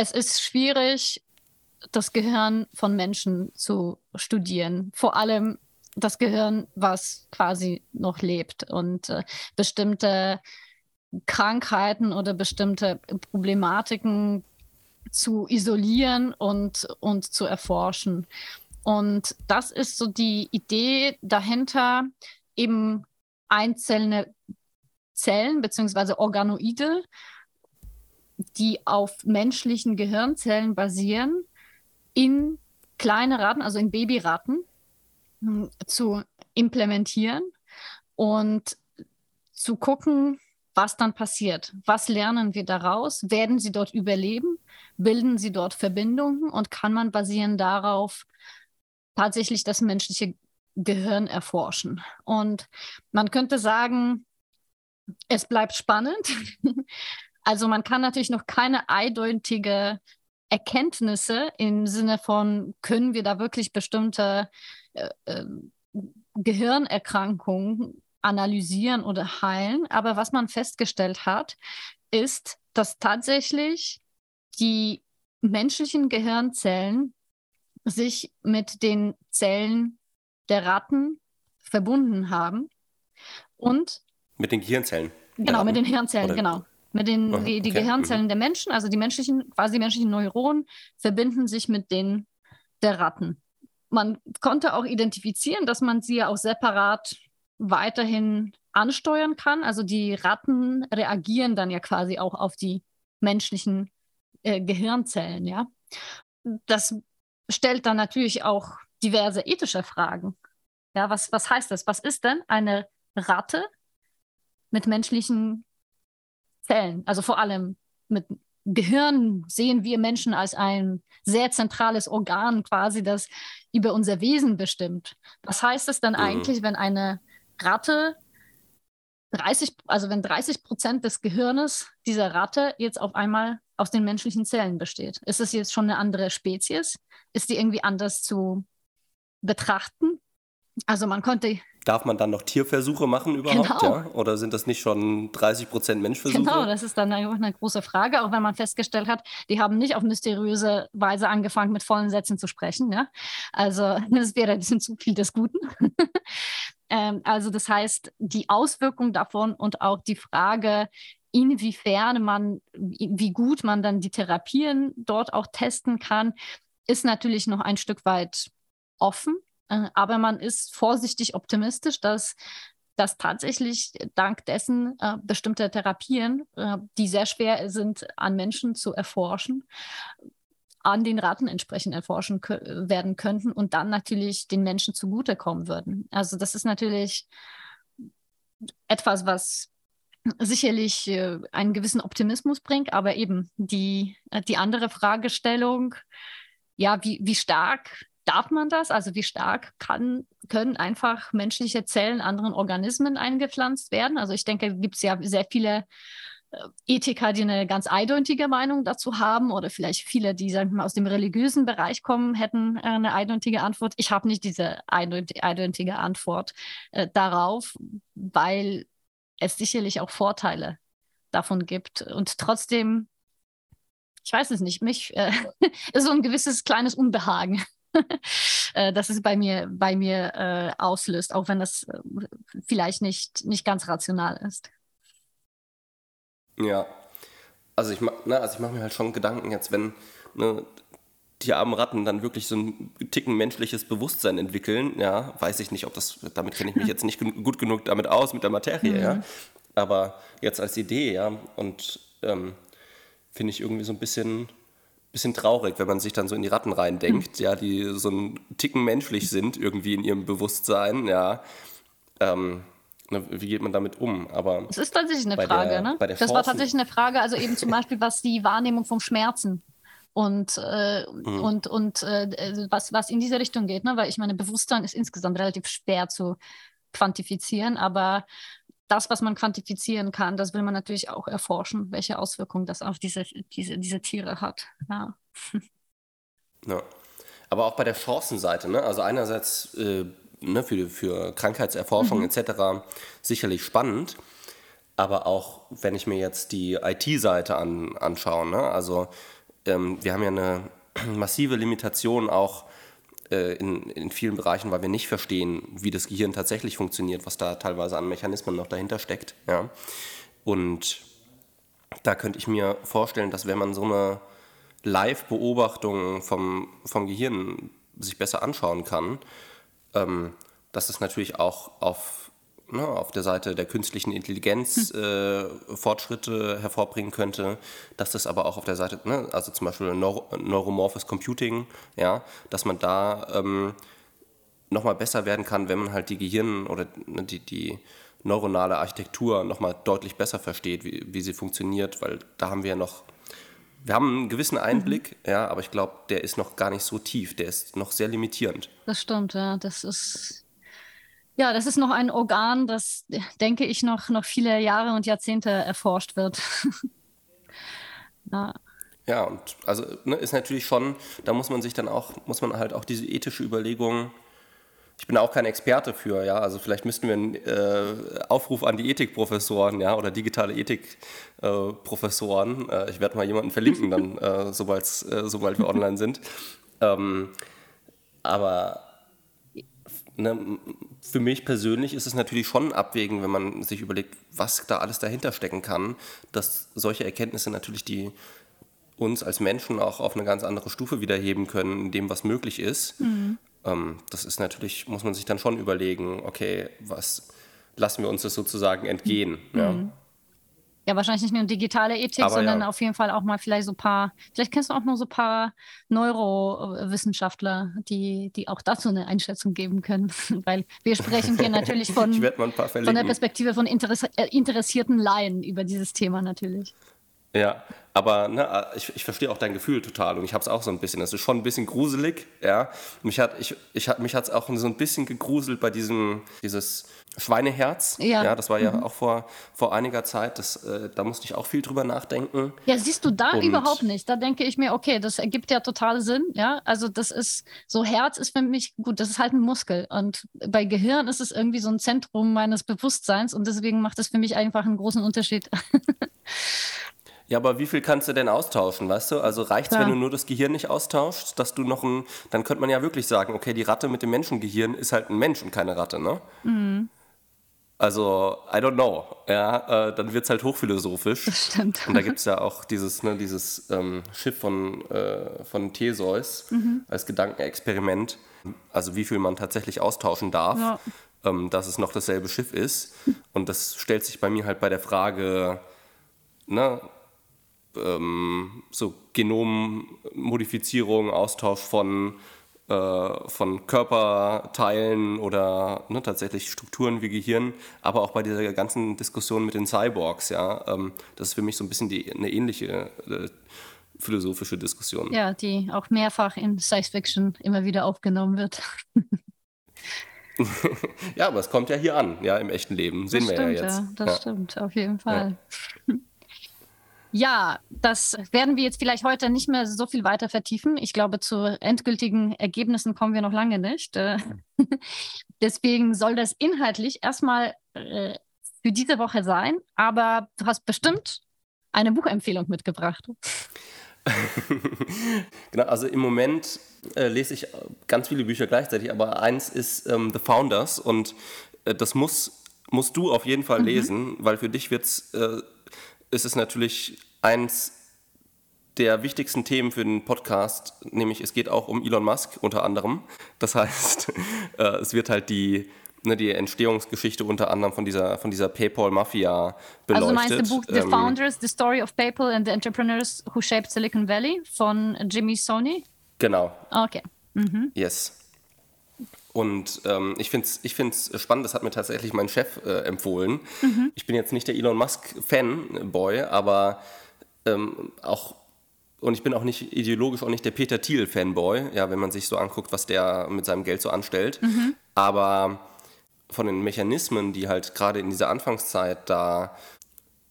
Es ist schwierig, das Gehirn von Menschen zu studieren. Vor allem das Gehirn, was quasi noch lebt und äh, bestimmte Krankheiten oder bestimmte Problematiken zu isolieren und, und zu erforschen. Und das ist so die Idee dahinter, eben einzelne Zellen bzw. Organoide, die auf menschlichen Gehirnzellen basieren, in kleine Ratten, also in Babyratten, hm, zu implementieren und zu gucken, was dann passiert. Was lernen wir daraus? Werden sie dort überleben? Bilden sie dort Verbindungen? Und kann man basierend darauf tatsächlich das menschliche Gehirn erforschen. Und man könnte sagen, es bleibt spannend. also man kann natürlich noch keine eindeutige Erkenntnisse im Sinne von, können wir da wirklich bestimmte äh, äh, Gehirnerkrankungen analysieren oder heilen. Aber was man festgestellt hat, ist, dass tatsächlich die menschlichen Gehirnzellen sich mit den Zellen der Ratten verbunden haben. Und mit den Gehirnzellen. Genau, mit den Hirnzellen, Oder? genau. Mit den oh, die, die okay. Gehirnzellen der Menschen, also die menschlichen, quasi menschlichen Neuronen, verbinden sich mit den der Ratten. Man konnte auch identifizieren, dass man sie auch separat weiterhin ansteuern kann. Also die Ratten reagieren dann ja quasi auch auf die menschlichen äh, Gehirnzellen, ja. Das stellt dann natürlich auch diverse ethische Fragen. Ja, was, was heißt das? Was ist denn eine Ratte mit menschlichen Zellen? Also vor allem mit Gehirn sehen wir Menschen als ein sehr zentrales Organ quasi, das über unser Wesen bestimmt. Was heißt es dann mhm. eigentlich, wenn eine Ratte 30, also wenn 30 Prozent des Gehirnes dieser Ratte jetzt auf einmal aus den menschlichen Zellen besteht? Ist es jetzt schon eine andere Spezies? Ist die irgendwie anders zu betrachten? Also man konnte Darf man dann noch Tierversuche machen überhaupt? Genau. Ja? Oder sind das nicht schon 30 Prozent Menschversuche? Genau, das ist dann einfach eine große Frage, auch wenn man festgestellt hat, die haben nicht auf mysteriöse Weise angefangen, mit vollen Sätzen zu sprechen. Ja? Also das wäre ein bisschen zu viel des Guten. ähm, also das heißt, die Auswirkung davon und auch die Frage, inwiefern man, wie gut man dann die Therapien dort auch testen kann, ist natürlich noch ein Stück weit offen. Äh, aber man ist vorsichtig optimistisch, dass dass tatsächlich dank dessen äh, bestimmte Therapien, äh, die sehr schwer sind, an Menschen zu erforschen, an den Ratten entsprechend erforschen werden könnten und dann natürlich den Menschen zugutekommen würden. Also das ist natürlich etwas, was sicherlich äh, einen gewissen Optimismus bringt, aber eben die, äh, die andere Fragestellung, ja, wie, wie stark darf man das? Also wie stark kann, können einfach menschliche Zellen anderen Organismen eingepflanzt werden? Also ich denke, gibt es ja sehr viele äh, Ethiker, die eine ganz eindeutige Meinung dazu haben oder vielleicht viele, die sagen wir, aus dem religiösen Bereich kommen, hätten äh, eine eindeutige Antwort. Ich habe nicht diese eindeutige Antwort äh, darauf, weil es sicherlich auch Vorteile davon gibt. Und trotzdem, ich weiß es nicht, mich äh, ist so ein gewisses kleines Unbehagen dass es bei mir, bei mir äh, auslöst, auch wenn das äh, vielleicht nicht, nicht ganz rational ist. Ja, also ich, ne, also ich mache mir halt schon Gedanken jetzt, wenn ne, die armen Ratten dann wirklich so ein Ticken menschliches Bewusstsein entwickeln, ja, weiß ich nicht, ob das, damit kenne ich mich jetzt nicht gut genug damit aus, mit der Materie, mhm. ja, aber jetzt als Idee, ja, und ähm, finde ich irgendwie so ein bisschen bisschen traurig, wenn man sich dann so in die Ratten reindenkt, hm. ja, die so ein Ticken menschlich sind irgendwie in ihrem Bewusstsein, ja. Ähm, wie geht man damit um? Aber das ist tatsächlich eine Frage, der, ne? das Forschung war tatsächlich eine Frage, also eben zum Beispiel, was die Wahrnehmung vom Schmerzen und, äh, mhm. und, und äh, was, was in diese Richtung geht, ne? Weil ich meine, Bewusstsein ist insgesamt relativ schwer zu quantifizieren, aber das, was man quantifizieren kann, das will man natürlich auch erforschen, welche Auswirkungen das auf diese, diese, diese Tiere hat. Ja. ja. Aber auch bei der Chancenseite, ne? also einerseits äh, ne, für, für Krankheitserforschung mhm. etc. sicherlich spannend, aber auch wenn ich mir jetzt die IT-Seite an, anschaue, ne? also ähm, wir haben ja eine massive Limitation auch in, in vielen Bereichen, weil wir nicht verstehen, wie das Gehirn tatsächlich funktioniert, was da teilweise an Mechanismen noch dahinter steckt. Ja. Und da könnte ich mir vorstellen, dass wenn man so eine Live-Beobachtung vom, vom Gehirn sich besser anschauen kann, ähm, dass es natürlich auch auf ne, auf der Seite der künstlichen Intelligenz hm. äh, Fortschritte hervorbringen könnte, dass das aber auch auf der Seite, ne, also zum Beispiel Neuro Neuromorphes Computing, ja, dass man da ähm, nochmal besser werden kann, wenn man halt die Gehirn oder ne, die, die neuronale Architektur nochmal deutlich besser versteht, wie, wie sie funktioniert, weil da haben wir ja noch wir haben einen gewissen Einblick, mhm. ja, aber ich glaube, der ist noch gar nicht so tief, der ist noch sehr limitierend. Das stimmt, ja. Das ist ja, das ist noch ein Organ, das, denke ich, noch, noch viele Jahre und Jahrzehnte erforscht wird. ja. Ja, und also ne, ist natürlich schon, da muss man sich dann auch, muss man halt auch diese ethische Überlegung, ich bin auch kein Experte für, ja, also vielleicht müssten wir einen äh, Aufruf an die Ethikprofessoren, ja, oder digitale Ethikprofessoren, äh, äh, ich werde mal jemanden verlinken dann, äh, sobald, äh, sobald wir online sind. Ähm, aber ne, für mich persönlich ist es natürlich schon ein Abwägen, wenn man sich überlegt, was da alles dahinter stecken kann, dass solche Erkenntnisse natürlich die uns als Menschen auch auf eine ganz andere Stufe wiederheben können, in dem, was möglich ist. Mhm. Ähm, das ist natürlich, muss man sich dann schon überlegen, okay, was lassen wir uns das sozusagen entgehen. Mhm. Ja. Ja, wahrscheinlich nicht nur digitale Ethik, Aber sondern ja. auf jeden Fall auch mal vielleicht so ein paar, vielleicht kennst du auch noch so ein paar Neurowissenschaftler, die, die auch dazu eine Einschätzung geben können. Weil wir sprechen hier natürlich von, von der Perspektive von Interess äh, interessierten Laien über dieses Thema natürlich. Ja, aber ne, ich, ich verstehe auch dein Gefühl total und ich habe es auch so ein bisschen. Es ist schon ein bisschen gruselig, ja. Mich hat ich, ich hat mich hat's auch so ein bisschen gegruselt bei diesem dieses Schweineherz. Ja, ja das war ja mhm. auch vor, vor einiger Zeit. Das, äh, da musste ich auch viel drüber nachdenken. Ja, siehst du da und überhaupt nicht. Da denke ich mir, okay, das ergibt ja total Sinn. Ja, also das ist so Herz ist für mich gut. Das ist halt ein Muskel und bei Gehirn ist es irgendwie so ein Zentrum meines Bewusstseins und deswegen macht es für mich einfach einen großen Unterschied. Ja, aber wie viel kannst du denn austauschen, weißt du? Also reicht es, wenn du nur das Gehirn nicht austauschst, dass du noch ein, dann könnte man ja wirklich sagen, okay, die Ratte mit dem Menschengehirn ist halt ein Mensch und keine Ratte, ne? Mhm. Also, I don't know. Ja, äh, dann wird es halt hochphilosophisch. Das stimmt. Und da gibt es ja auch dieses, ne, dieses ähm, Schiff von, äh, von Theseus mhm. als Gedankenexperiment. Also, wie viel man tatsächlich austauschen darf, ja. ähm, dass es noch dasselbe Schiff ist. Und das stellt sich bei mir halt bei der Frage, ne, ähm, so Genommodifizierung, Austausch von, äh, von Körperteilen oder ne, tatsächlich Strukturen wie Gehirn, aber auch bei dieser ganzen Diskussion mit den Cyborgs, ja, ähm, das ist für mich so ein bisschen die, eine ähnliche äh, philosophische Diskussion. Ja, die auch mehrfach in Science Fiction immer wieder aufgenommen wird. ja, aber es kommt ja hier an, ja, im echten Leben. Sehen das wir stimmt, ja jetzt. Ja, das ja. stimmt, auf jeden Fall. Ja. Ja, das werden wir jetzt vielleicht heute nicht mehr so viel weiter vertiefen. Ich glaube, zu endgültigen Ergebnissen kommen wir noch lange nicht. Äh, deswegen soll das inhaltlich erstmal äh, für diese Woche sein. Aber du hast bestimmt eine Buchempfehlung mitgebracht. genau, also im Moment äh, lese ich ganz viele Bücher gleichzeitig, aber eins ist ähm, The Founders und äh, das muss, musst du auf jeden Fall mhm. lesen, weil für dich wird es äh, ist es natürlich eins der wichtigsten Themen für den Podcast, nämlich es geht auch um Elon Musk unter anderem. Das heißt, äh, es wird halt die, ne, die Entstehungsgeschichte unter anderem von dieser, von dieser PayPal-Mafia beleuchtet. Also meinst du Buch The ähm, Founders, The Story of PayPal and the Entrepreneurs Who Shaped Silicon Valley von Jimmy Sony? Genau. Okay. Mhm. Yes. Und ähm, ich finde es ich find's spannend, das hat mir tatsächlich mein Chef äh, empfohlen. Mhm. Ich bin jetzt nicht der Elon Musk-Fanboy, aber ähm, auch, und ich bin auch nicht ideologisch auch nicht der Peter Thiel-Fanboy, ja, wenn man sich so anguckt, was der mit seinem Geld so anstellt. Mhm. Aber von den Mechanismen, die halt gerade in dieser Anfangszeit da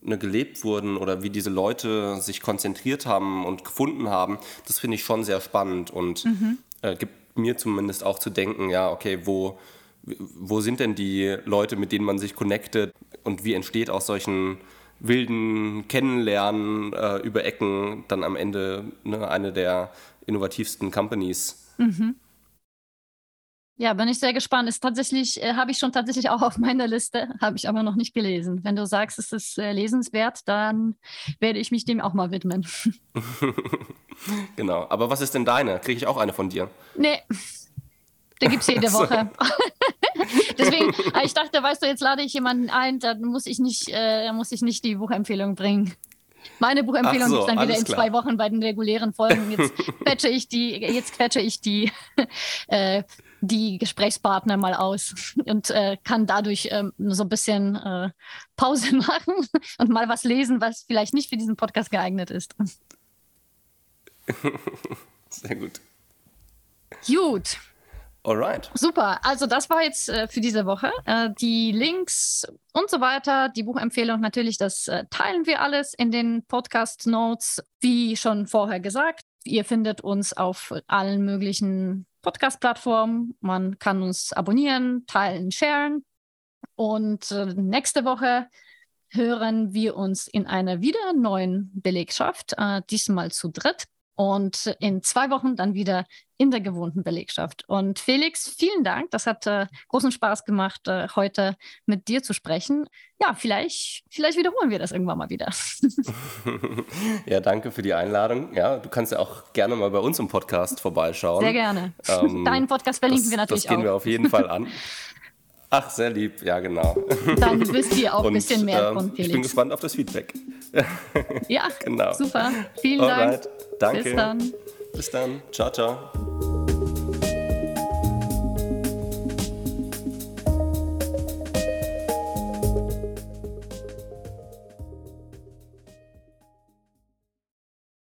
ne, gelebt wurden oder wie diese Leute sich konzentriert haben und gefunden haben, das finde ich schon sehr spannend und mhm. äh, gibt mir zumindest auch zu denken, ja, okay, wo, wo sind denn die Leute, mit denen man sich connectet und wie entsteht aus solchen wilden Kennenlernen äh, über Ecken dann am Ende ne, eine der innovativsten Companies. Mhm. Ja, bin ich sehr gespannt. Ist tatsächlich, äh, habe ich schon tatsächlich auch auf meiner Liste, habe ich aber noch nicht gelesen. Wenn du sagst, es ist äh, lesenswert, dann werde ich mich dem auch mal widmen. genau. Aber was ist denn deine? Kriege ich auch eine von dir? Nee. Da gibt es jede Woche. Deswegen, äh, ich dachte, weißt du, jetzt lade ich jemanden ein, dann muss ich nicht, äh, muss ich nicht die Buchempfehlung bringen. Meine Buchempfehlung so, gibt es dann wieder in klar. zwei Wochen bei den regulären Folgen. Jetzt quetsche ich die, jetzt quetsche ich die, äh, die Gesprächspartner mal aus und äh, kann dadurch ähm, so ein bisschen äh, Pause machen und mal was lesen, was vielleicht nicht für diesen Podcast geeignet ist. Sehr gut. Gut. Alright. Super. Also das war jetzt äh, für diese Woche. Äh, die Links und so weiter, die Buchempfehlung natürlich, das äh, teilen wir alles in den Podcast Notes. Wie schon vorher gesagt, ihr findet uns auf allen möglichen Podcast-Plattformen. Man kann uns abonnieren, teilen, sharen. Und äh, nächste Woche hören wir uns in einer wieder neuen Belegschaft, äh, diesmal zu dritt und in zwei Wochen dann wieder in der gewohnten Belegschaft. Und Felix, vielen Dank. Das hat äh, großen Spaß gemacht, äh, heute mit dir zu sprechen. Ja, vielleicht, vielleicht wiederholen wir das irgendwann mal wieder. ja, danke für die Einladung. Ja, du kannst ja auch gerne mal bei uns im Podcast vorbeischauen. Sehr gerne. Ähm, Deinen Podcast verlinken das, wir natürlich auch. Das gehen auch. wir auf jeden Fall an. Ach, sehr lieb, ja, genau. Dann wisst ihr auch ein bisschen mehr von Felix. Ich bin gespannt auf das Feedback. ja, genau. super. Vielen Alright. Dank. Danke. Bis dann. Bis dann. Ciao, ciao.